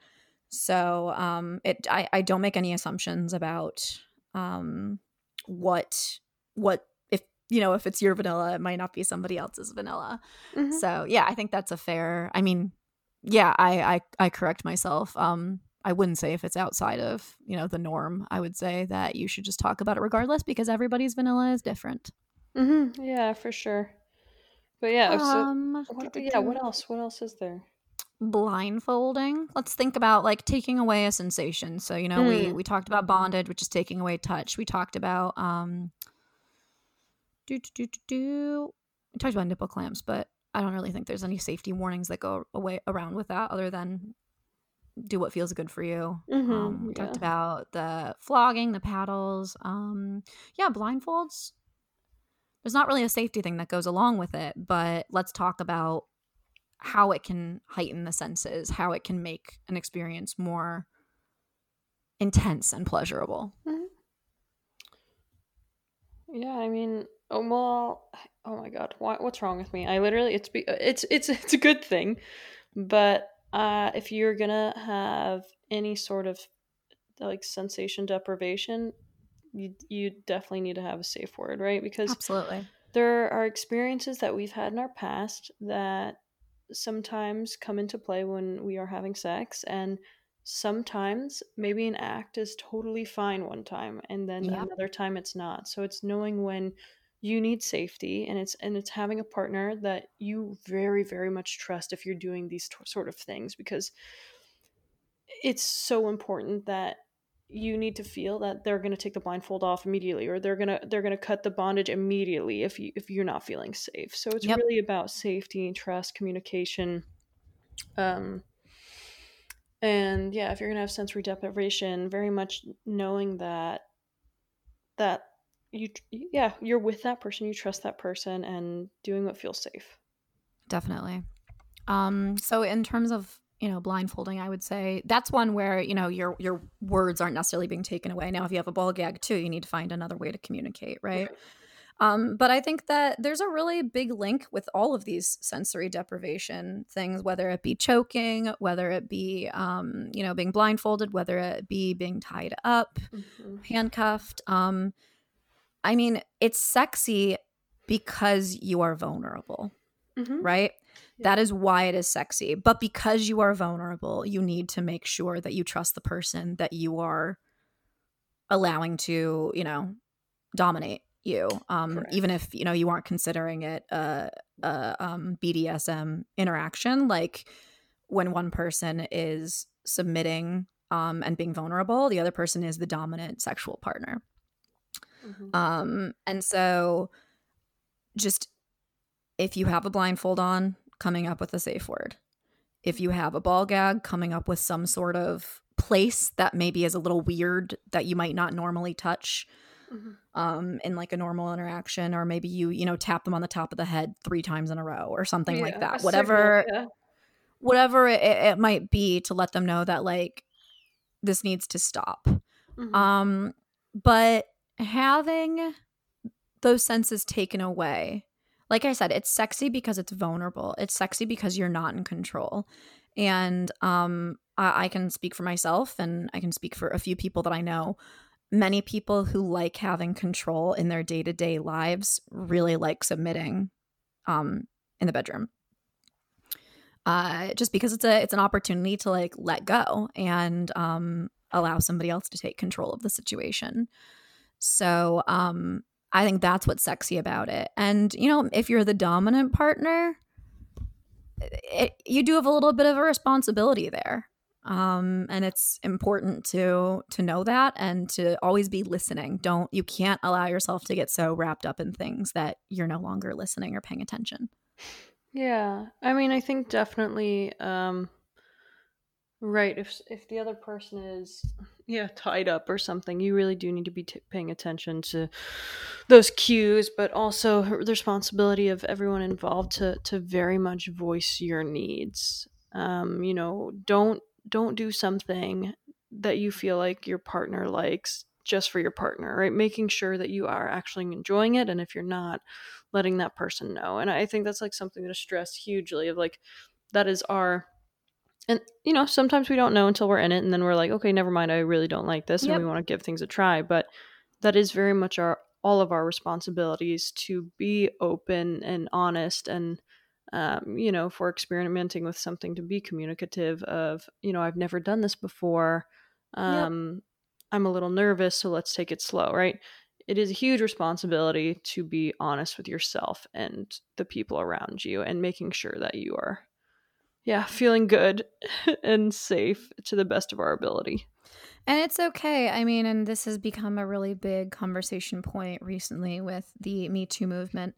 so um it I, I don't make any assumptions about um what what you know if it's your vanilla it might not be somebody else's vanilla Mhm. so yeah i think that's a fair i mean yeah I, I i correct myself um i wouldn't say if it's outside of you know the norm i would say that you should just talk about it regardless because everybody's vanilla is different Mm-hmm. Yeah, for sure. But yeah, so um what, yeah. What else? What else is there? blindfolding let's think about like taking away a sensation so you know we Mm. we talked about bondage which is taking away touch we talked about um do do do do do. We talked about nipple clamps but i don't really think there's any safety warnings that go away around with that other than do what feels good for you. Mhm, um we talked about the flogging the paddles um yeah blindfolds. There's not really a safety thing that goes along with it but let's talk about how it can heighten the senses how it can make an experience more intense and pleasurable. Yeah, I mean, oh, well, oh my god, what, what's wrong with me? I literally, it's be, it's it's it's a good thing, but uh, if you're gonna have any sort of like sensation deprivation, you you definitely need to have a safe word, right? Because absolutely there are experiences that we've had in our past that sometimes come into play when we are having sex and sometimes maybe an act is totally fine one time and then Yep. another time it's not so it's knowing when you need safety and it's and it's having a partner that you very very much trust if you're doing these t- sort of things because it's so important that you need to feel that they're going to take the blindfold off immediately or they're going to they're going to cut the bondage immediately if you if you're not feeling safe so it's Yep. really about safety and trust communication um and yeah if you're going to have sensory deprivation very much knowing that that you yeah you're with that person you trust that person and doing what feels safe. Definitely. Um so in terms of you know blindfolding i would say that's one where you know your your words aren't necessarily being taken away. Now if you have a ball gag too you need to find another way to communicate right? Um but i think that there's a really big link with all of these sensory deprivation things whether it be choking whether it be um you know being blindfolded whether it be being tied up Mhm. handcuffed. Um i mean it's sexy because you are vulnerable Mhm. right? That is why it is sexy. But because you are vulnerable, you need to make sure that you trust the person that you are allowing to, you know, dominate you. Um, Correct. even if you know you aren't considering it a, a um, BDSM interaction, like when one person is submitting um, and being vulnerable, the other person is the dominant sexual partner. Mhm. Um, and so just if you have a blindfold on, coming up with a safe word. If you have a ball gag, coming up with some sort of place that maybe is a little weird that you might not normally touch mm-hmm. um, in like a normal interaction, or maybe you, you know, tap them on the top of the head three times in a row or something yeah, like that. Whatever, signal, yeah. whatever it, it, might be to let them know that like this needs to stop. Mm-hmm. Um, but having those senses taken away like I said, it's sexy because it's vulnerable. It's sexy because you're not in control. And um, I, I can speak for myself and I can speak for a few people that I know. Many people who like having control in their day to day lives really like submitting um, in the bedroom. Uh, just because it's a it's an opportunity to like let go and um, allow somebody else to take control of the situation. So um, I think that's what's sexy about it. And, you know, if you're the dominant partner, it, you do have a little bit of a responsibility there. Um, and it's important to to know that and to always be listening. Don't you can't allow yourself to get so wrapped up in things that you're no longer listening or paying attention. Yeah. I mean, I think definitely um Right. If if the other person is yeah tied up or something, you really do need to be t- paying attention to those cues, but also the responsibility of everyone involved to to very much voice your needs. Um, you know, don't don't do something that you feel like your partner likes just for your partner, right? Making sure that you are actually enjoying it, and if you're not, letting that person know. And I think that's like something that is stressed hugely of like that is our and you know sometimes we don't know until we're in it and then we're like okay never mind i really don't like this yep. and we want to give things a try but that is very much our all of our responsibilities to be open and honest and um, you know if we're experimenting with something to be communicative of you know i've never done this before um, yep. i'm a little nervous so let's take it slow right it is a huge responsibility to be honest with yourself and the people around you and making sure that you are yeah, feeling good and safe to the best of our ability. And it's okay. I mean, and this has become a really big conversation point recently with the Me Too movement.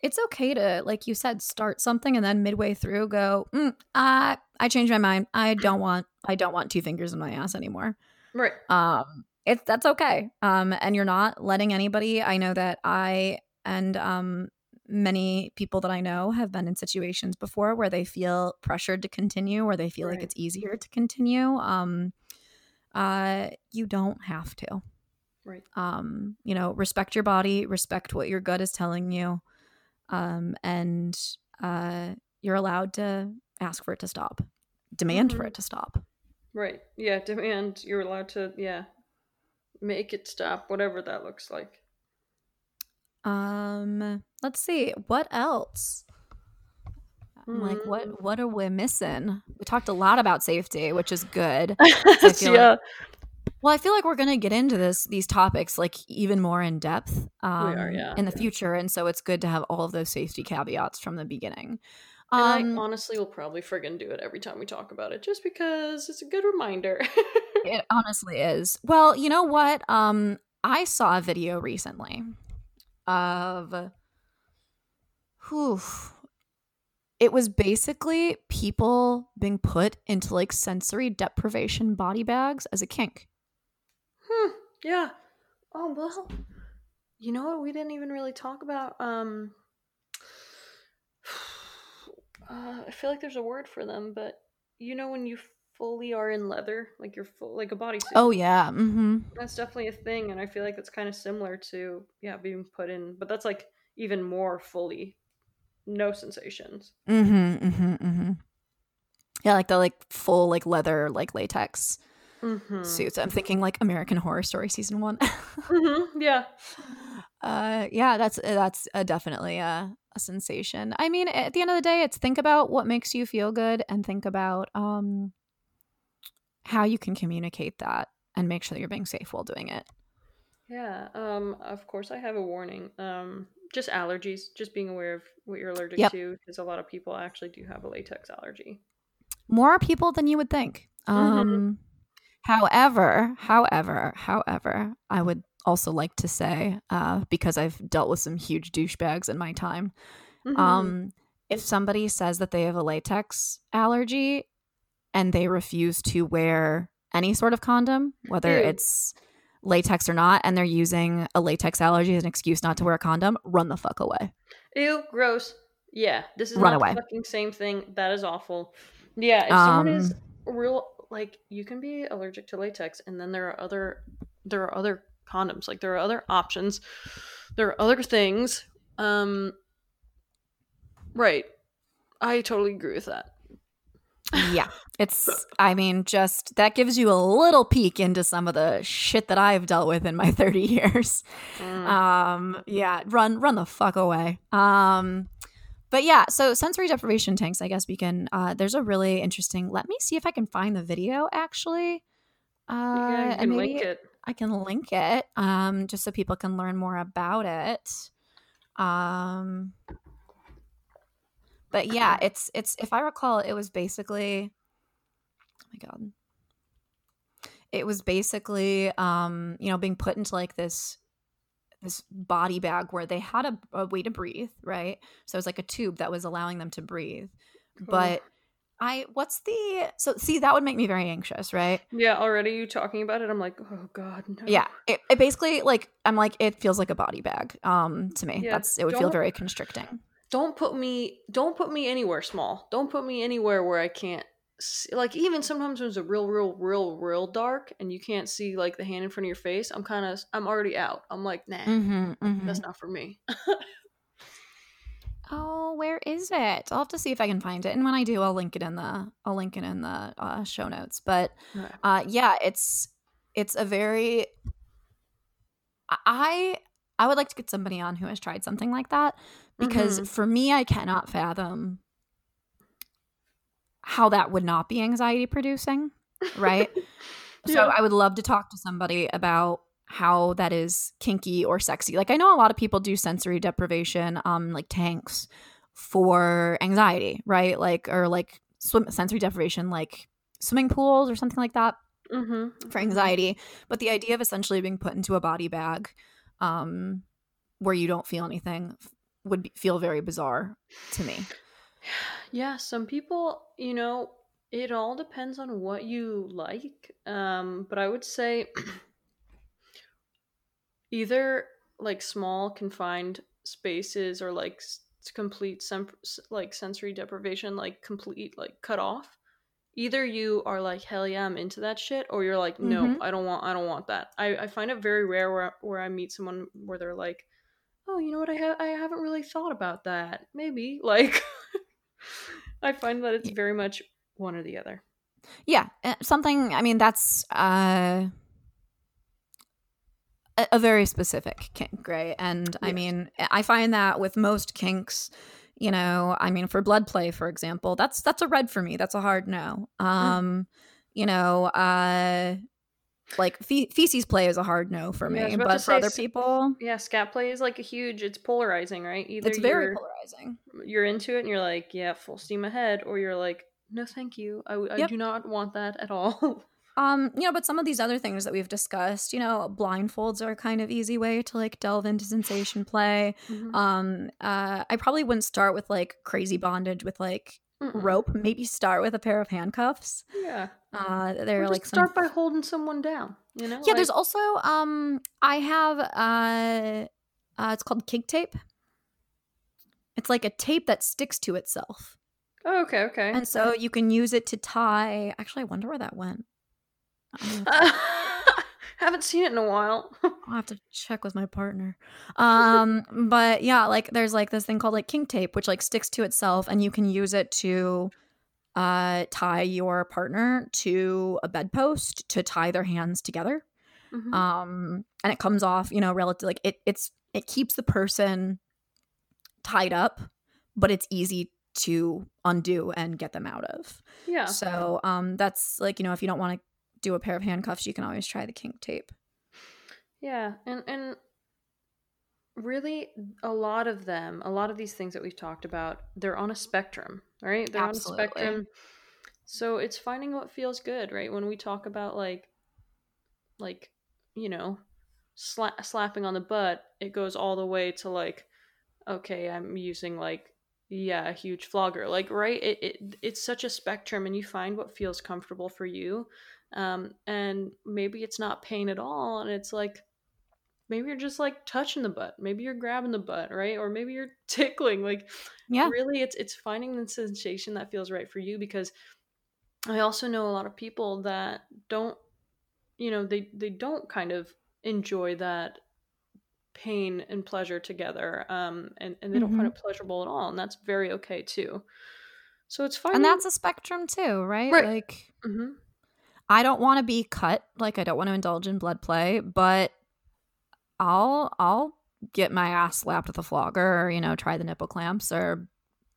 It's okay to, like you said, start something and then midway through go, mm, I I changed my mind. I don't want I don't want two fingers in my ass anymore. Right. Um, it's that's okay. Um, and you're not letting anybody. I know that I and um many people that I know have been in situations before where they feel pressured to continue, where they feel right. like it's easier to continue. Um, uh, you don't have to. Right. Um, you know, respect your body, respect what your gut is telling you, um, and uh, you're allowed to ask for it to stop, demand mm-hmm. for it to stop. Right. Yeah. Demand. You're allowed to. Yeah. Make it stop, whatever that looks like. Um, let's see what else. Mm. Like what hmm. what are we missing? We talked a lot about safety, which is good. So yeah. Like, well, I feel like we're gonna get into this these topics like even more in depth um, are, yeah. in the future, and so it's good to have all of those safety caveats from the beginning. Um, I honestly will probably friggin' do it every time we talk about it, just because it's a good reminder. it honestly is. Well, you know what? Um, I saw a video recently of whew, it was basically people being put into like sensory deprivation body bags as a kink. Hmm. Yeah. Oh well. You know what? We didn't even really talk about. Um. Uh, I feel like there's a word for them, but you know when you fully are in leather, like you're full, like a bodysuit. Oh yeah, mm-hmm. That's definitely a thing, and I feel like that's kind of similar to yeah being put in, but that's like even more fully, no sensations. Mm-hmm. Mm-hmm. Mm-hmm. Yeah, like the like full like leather like latex mm-hmm. suits. I'm thinking like American Horror Story season one. mm-hmm. Yeah. Uh, yeah, that's that's uh, definitely a, a sensation. I mean, at the end of the day, it's think about what makes you feel good and think about um how you can communicate that and make sure that you're being safe while doing it. Yeah. Um, of course, I have a warning. Um, just allergies, just being aware of what you're allergic yep. to, because a lot of people actually do have a latex allergy. More people than you would think. Mm-hmm. Um, mm-hmm. However, however, however, I would also like to say, uh, because I've dealt with some huge douchebags in my time, Mhm. Um, if somebody says that they have a latex allergy and they refuse to wear any sort of condom, whether Ew. it's latex or not, and they're using a latex allergy as an excuse not to wear a condom, run the fuck away. Ew, gross. Yeah, this is Run away. the fucking same thing. That is awful. Yeah, if someone is Um, real like you can be allergic to latex and then there are other there are other condoms. Like there are other options. There are other things. Um Right. I totally agree with that. Yeah, it's, I mean, just that gives you a little peek into some of the shit that I've dealt with in my 30 years. Mm. um yeah run run the fuck away um but yeah so sensory deprivation tanks i guess we can uh there's a really interesting let me see if i can find the video actually uh yeah, and can maybe link it. i can link it um just so people can learn more about it um but yeah it's it's if i recall it was basically oh my god. It was basically um you know being put into like this this body bag where they had a, a way to breathe right? So it was like a tube that was allowing them to breathe. But i what's the so see that would make me very anxious right? Yeah, already you talking about it, I'm like, oh god, no. yeah it, it basically like i'm like it feels like a body bag um to me. Yeah, that's it would feel very constricting don't put me don't put me anywhere small don't put me anywhere where i can't see, like even sometimes when it's a real real real real dark and you can't see like the hand in front of your face i'm kind of i'm already out i'm like nah mm-hmm, mm-hmm. that's not for me Oh, where is it? I'll have to see if I can find it, and when I do, I'll link it in the I'll link it in the uh, show notes. But Okay. uh, yeah, it's it's a very I I would like to get somebody on who has tried something like that because Mhm. for me, I cannot fathom how that would not be anxiety producing, right? So I would love to talk to somebody about how that is kinky or sexy. Like I know a lot of people do sensory deprivation, um, like tanks for anxiety, right? Like or like swim sensory deprivation, like swimming pools or something like that mm-hmm. for anxiety. But the idea of essentially being put into a body bag, um, where you don't feel anything, would be, feel very bizarre to me. yeah some people you know it all depends on what you like um but i would say either like small confined spaces or like complete sem- like sensory deprivation like complete like cut off either you are like hell yeah i'm into that shit or you're like no Mhm. i don't want i don't want that i, I find it very rare where, where i meet someone where they're like oh you know what i, ha- I haven't really thought about that maybe like i find that it's very much one or the other Yeah, uh, something. I mean, that's uh, a, a very specific kink, right? And I mean, I find that with most kinks, you know, I mean, for blood play, for example, that's that's a red for me. That's a hard no. Um, you know, uh, like fe- feces play is a hard no for me, to but for other people, yeah scat play is like a huge it's polarizing right either it's very you're, polarizing. you're into it and you're like yeah full steam ahead or you're like no thank you I Yep. do not want that at all Um, you know, but some of these other things that we've discussed, you know, blindfolds are a kind of easy way to like delve into sensation play. Mhm. Um, uh, I probably wouldn't start with like crazy bondage with like Mm-mm. rope. Maybe start with a pair of handcuffs. yeah Uh, they're like some. start by holding someone down you know yeah, there's also um, I have uh, uh, it's called kink tape. It's like a tape that sticks to itself, oh, okay okay and so you can use it to tie. Actually, I wonder where that went. I'm haven't seen it in a while I'll have to check with my partner. Um, but yeah, like there's like this thing called like kink tape, which like sticks to itself, and you can use it to uh tie your partner to a bedpost to tie their hands together. Mhm. Um, and it comes off, you know, relative like it it's it keeps the person tied up, but it's easy to undo and get them out of. yeah So um that's like, you know, if you don't want to do a pair of handcuffs, you can always try the kink tape. Yeah, and and really a lot of them, a lot of these things that we've talked about, they're on a spectrum, right? They're Absolutely. on a spectrum. So it's finding what feels good, right? When we talk about like like, you know, sla- slapping on the butt, it goes all the way to like okay, I'm using like yeah, a huge flogger. Like, right? It, it it's such a spectrum, and you find what feels comfortable for you. Um, and maybe it's not pain at all, and it's like maybe you're just like touching the butt, maybe you're grabbing the butt, right? Or maybe you're tickling. Like, Yeah. really, it's it's finding the sensation that feels right for you. Because I also know a lot of people that don't, you know, they they don't kind of enjoy that pain and pleasure together um and, and they don't find Mhm. it pleasurable at all and that's very okay too so it's fine And that's a spectrum too, right? Right. Like hmm I don't want to be cut, like I don't want to indulge in blood play, but I'll I'll get my ass slapped with a flogger or, you know, try the nipple clamps or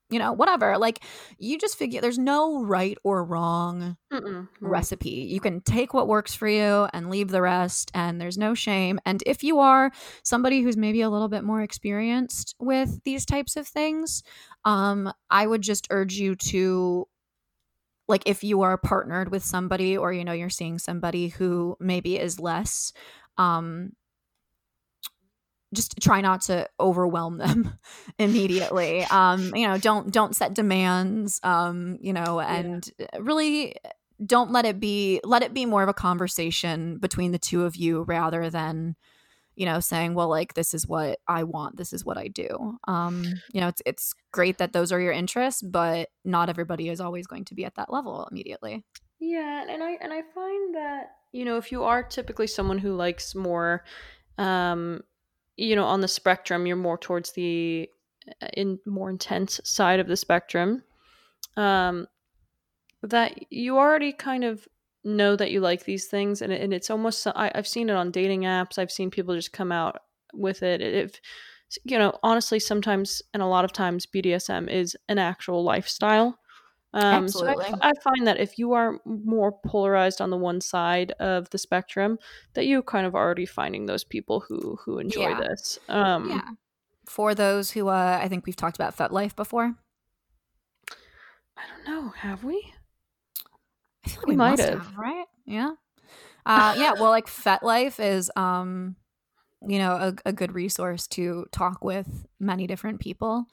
you know, whatever. Like you just figure there's no right or wrong Mm-mm. recipe. You can take what works for you and leave the rest, and there's no shame. And if you are somebody who's maybe a little bit more experienced with these types of things, um, I would just urge you to, like, if you are partnered with somebody or you know you're seeing somebody who maybe is less, um, just try not to overwhelm them immediately. Um you know don't don't set demands um you know and really don't let it be let it be more of a conversation between the two of you rather than you know saying well like this is what i want this is what i do. Um you know it's it's great that those are your interests but not everybody is always going to be at that level immediately. Yeah and i and i find that you know if you are typically someone who likes more um you know on the spectrum you're more towards the uh, in more intense side of the spectrum um that you already kind of know that you like these things and, it, and it's almost I, i've seen it on dating apps i've seen people just come out with it if you know honestly sometimes and a lot of times bdsm is an actual lifestyle. Um so I, I find that if you are more polarized on the one side of the spectrum that you kind of already finding those people who who enjoy Yeah. this. Um yeah. For those who uh i think we've talked about FetLife before. I don't know have we I feel like We we, might must have. have. right? Yeah. Uh, yeah. Well, like FetLife is, um, you know, a, a good resource to talk with many different people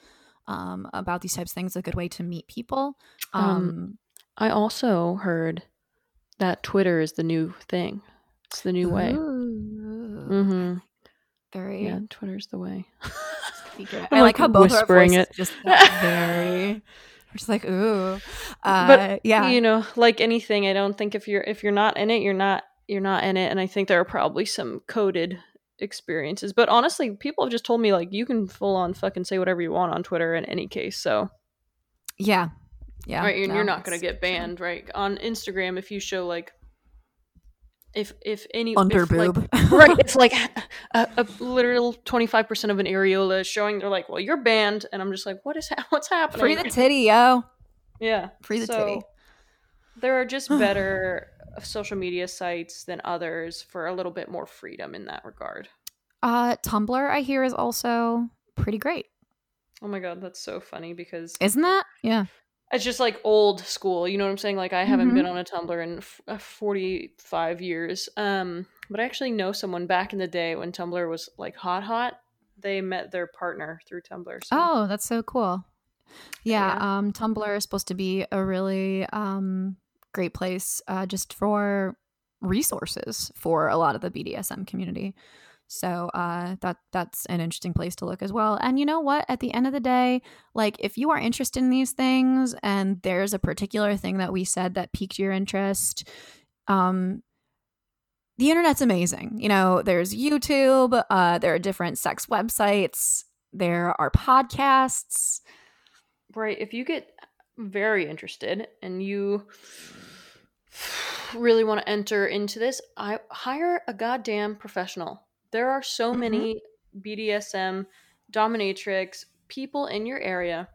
um, about these types of things. A good way to meet people. Um, Um, I also heard that Twitter is the new thing. It's the new way. ooh, hmm Very Yeah, Twitter's the way. I'm, like, like, how both our whispering voices it. just very. Just like ooh, uh, But, yeah, You know, like anything, I don't think if you're if you're not in it, you're not you're not in it. And I think there are probably some coded experiences. But honestly, people have just told me like you can full on fucking say whatever you want on Twitter in any case. So yeah, yeah. right, and no, you're not gonna get banned, right? On Instagram, if you show like if if any Under if, like, boob, right it's like a, a literal 25% of an areola is showing they're like well you're banned and i'm just like what is ha- what's happening Free the titty, yo. yeah Free the so titty. there are just better social media sites than others for a little bit more freedom in that regard Uh, Tumblr, I hear, is also pretty great. oh my god that's so funny because Isn't that? Yeah. It's just like old school you know what i'm saying like i haven't Mhm. been on a tumblr in f- uh, 45 years um but i actually know someone back in the day when tumblr was like hot hot they met their partner through tumblr so. Oh, that's so cool. Yeah, Yeah. um Tumblr is supposed to be a really um great place uh just for resources for a lot of the BDSM community. So uh that that's an interesting place to look as well. And you know what? At the end of the day, like if you are interested in these things and there's a particular thing that we said that piqued your interest, um the internet's amazing. You know, there's YouTube, uh there are different sex websites, there are podcasts. right if you get very interested and you really want to enter into this i hire a goddamn professional there are so Mhm. many bdsm dominatrix people in your area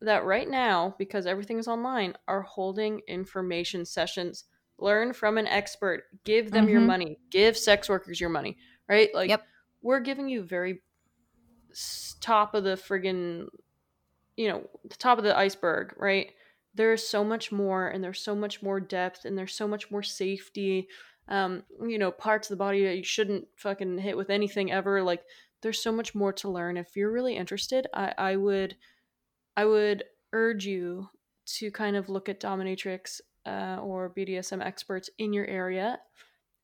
that right now because everything is online are holding information sessions learn from an expert give them your Mhm. money give sex workers your money right like Yep. we're giving you very top of the friggin you know the top of the iceberg right there's so much more and there's so much more depth and there's so much more safety um you know parts of the body that you shouldn't fucking hit with anything ever like there's so much more to learn if you're really interested i i would I would urge you to kind of look at dominatrix uh, or BDSM experts in your area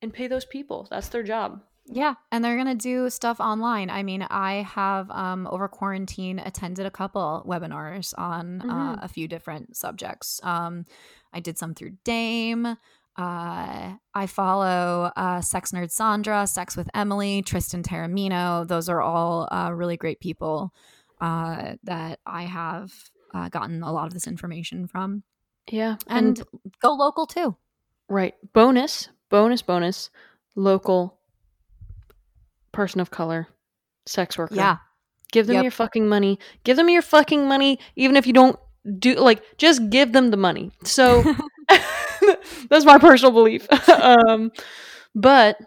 and pay those people. That's their job. Yeah, and they're gonna do stuff online. I mean, I have um, over quarantine attended a couple webinars on uh, Mhm. uh, a few different subjects. Um, I did some through Dame. Uh, I follow uh, Sex Nerd Sandra, Sex with Emily, Tristan Taormino. Those are all uh, really great people uh, that I have uh, gotten a lot of this information from. Yeah. And go local too. right. Bonus, bonus, bonus, local person of color, sex worker. Yeah. Give them Yep. your fucking money. Give them your fucking money, even if you don't do like just give them the money. So that's my personal belief. um, but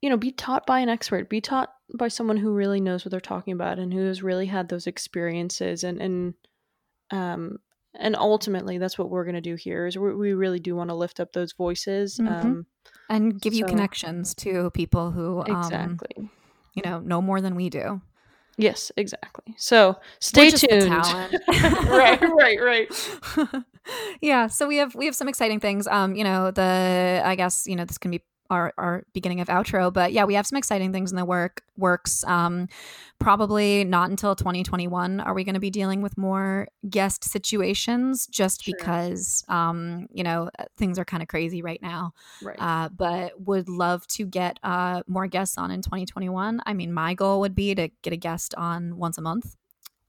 you know, be taught by an expert. Be taught by someone who really knows what they're talking about and who has really had those experiences. And and um, and ultimately, that's what we're gonna do here. Is we, we really do want to lift up those voices. Mhm. Um, and give you connections to people who um, exactly. you know know more than we do. Yes, exactly. So stay We're just the tuned. right, right, right. yeah, so we have we have some exciting things. Um, you know, the I guess you know this can be our our beginning of outro, but yeah, we have some exciting things in the work works. Um, probably not until 2021 are we going to be dealing with more guest situations, just Sure. because um, you know things are kind of crazy right now. Right. uh, but would love to get uh, more guests on in 2021. I mean, my goal would be to get a guest on once a month,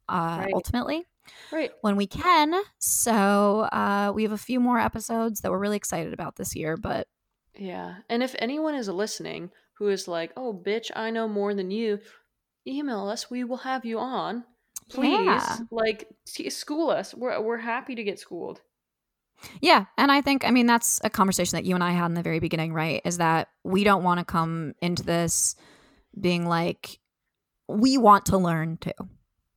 uh, Right. ultimately, right. when we can. So uh, we have a few more episodes that we're really excited about this year. But Yeah. And if anyone is listening who is like, "Oh, bitch, I know more than you," email us. We will have you on. Please, Yeah. like, t- school us. We're we're happy to get schooled. yeah, and I think, I mean, that's a conversation that you and I had in the very beginning, right? Is that we don't want to come into this being like, we want to learn too.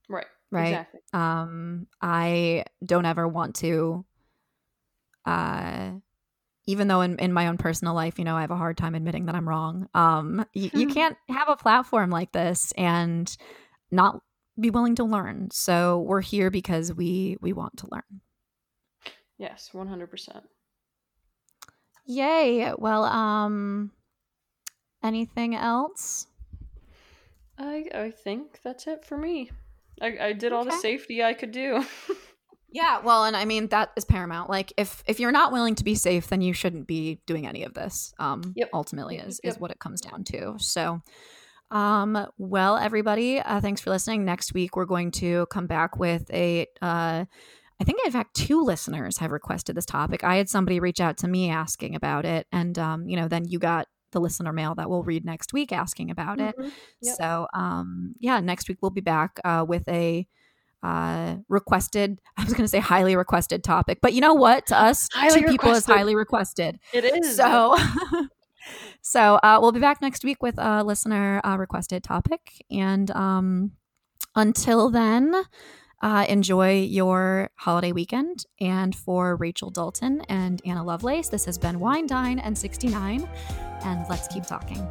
Right. Right. Exactly. um i don't ever want to uh even though in, in my own personal life you know i have a hard time admitting that i'm wrong. Um y- you can't have a platform like this and not be willing to learn. So we're here because we we want to learn. Yes, one hundred percent. yay. Well um anything else? I I think that's it for me. I I did all the safety I could do. yeah well and i mean that is paramount like if if you're not willing to be safe then you shouldn't be doing any of this um Yep. ultimately is yep, is what it comes down to so um well everybody uh, thanks for listening next week we're going to come back with a uh I think, in fact, two listeners have requested this topic. I had somebody reach out to me asking about it, and um, you know, then you got the listener mail that we'll read next week asking about it. Mhm. Yep. So, um, yeah, next week we'll be back uh, with a uh, requested. I was going to say highly requested topic, but you know what? To us, Highly two people is highly requested. It is. So, so uh, we'll be back next week with a listener uh, requested topic, and um, until then. Uh, enjoy your holiday weekend. And for Rachel Dalton and Anna Lovelace, this has been Wine Dine and 69. And let's keep talking.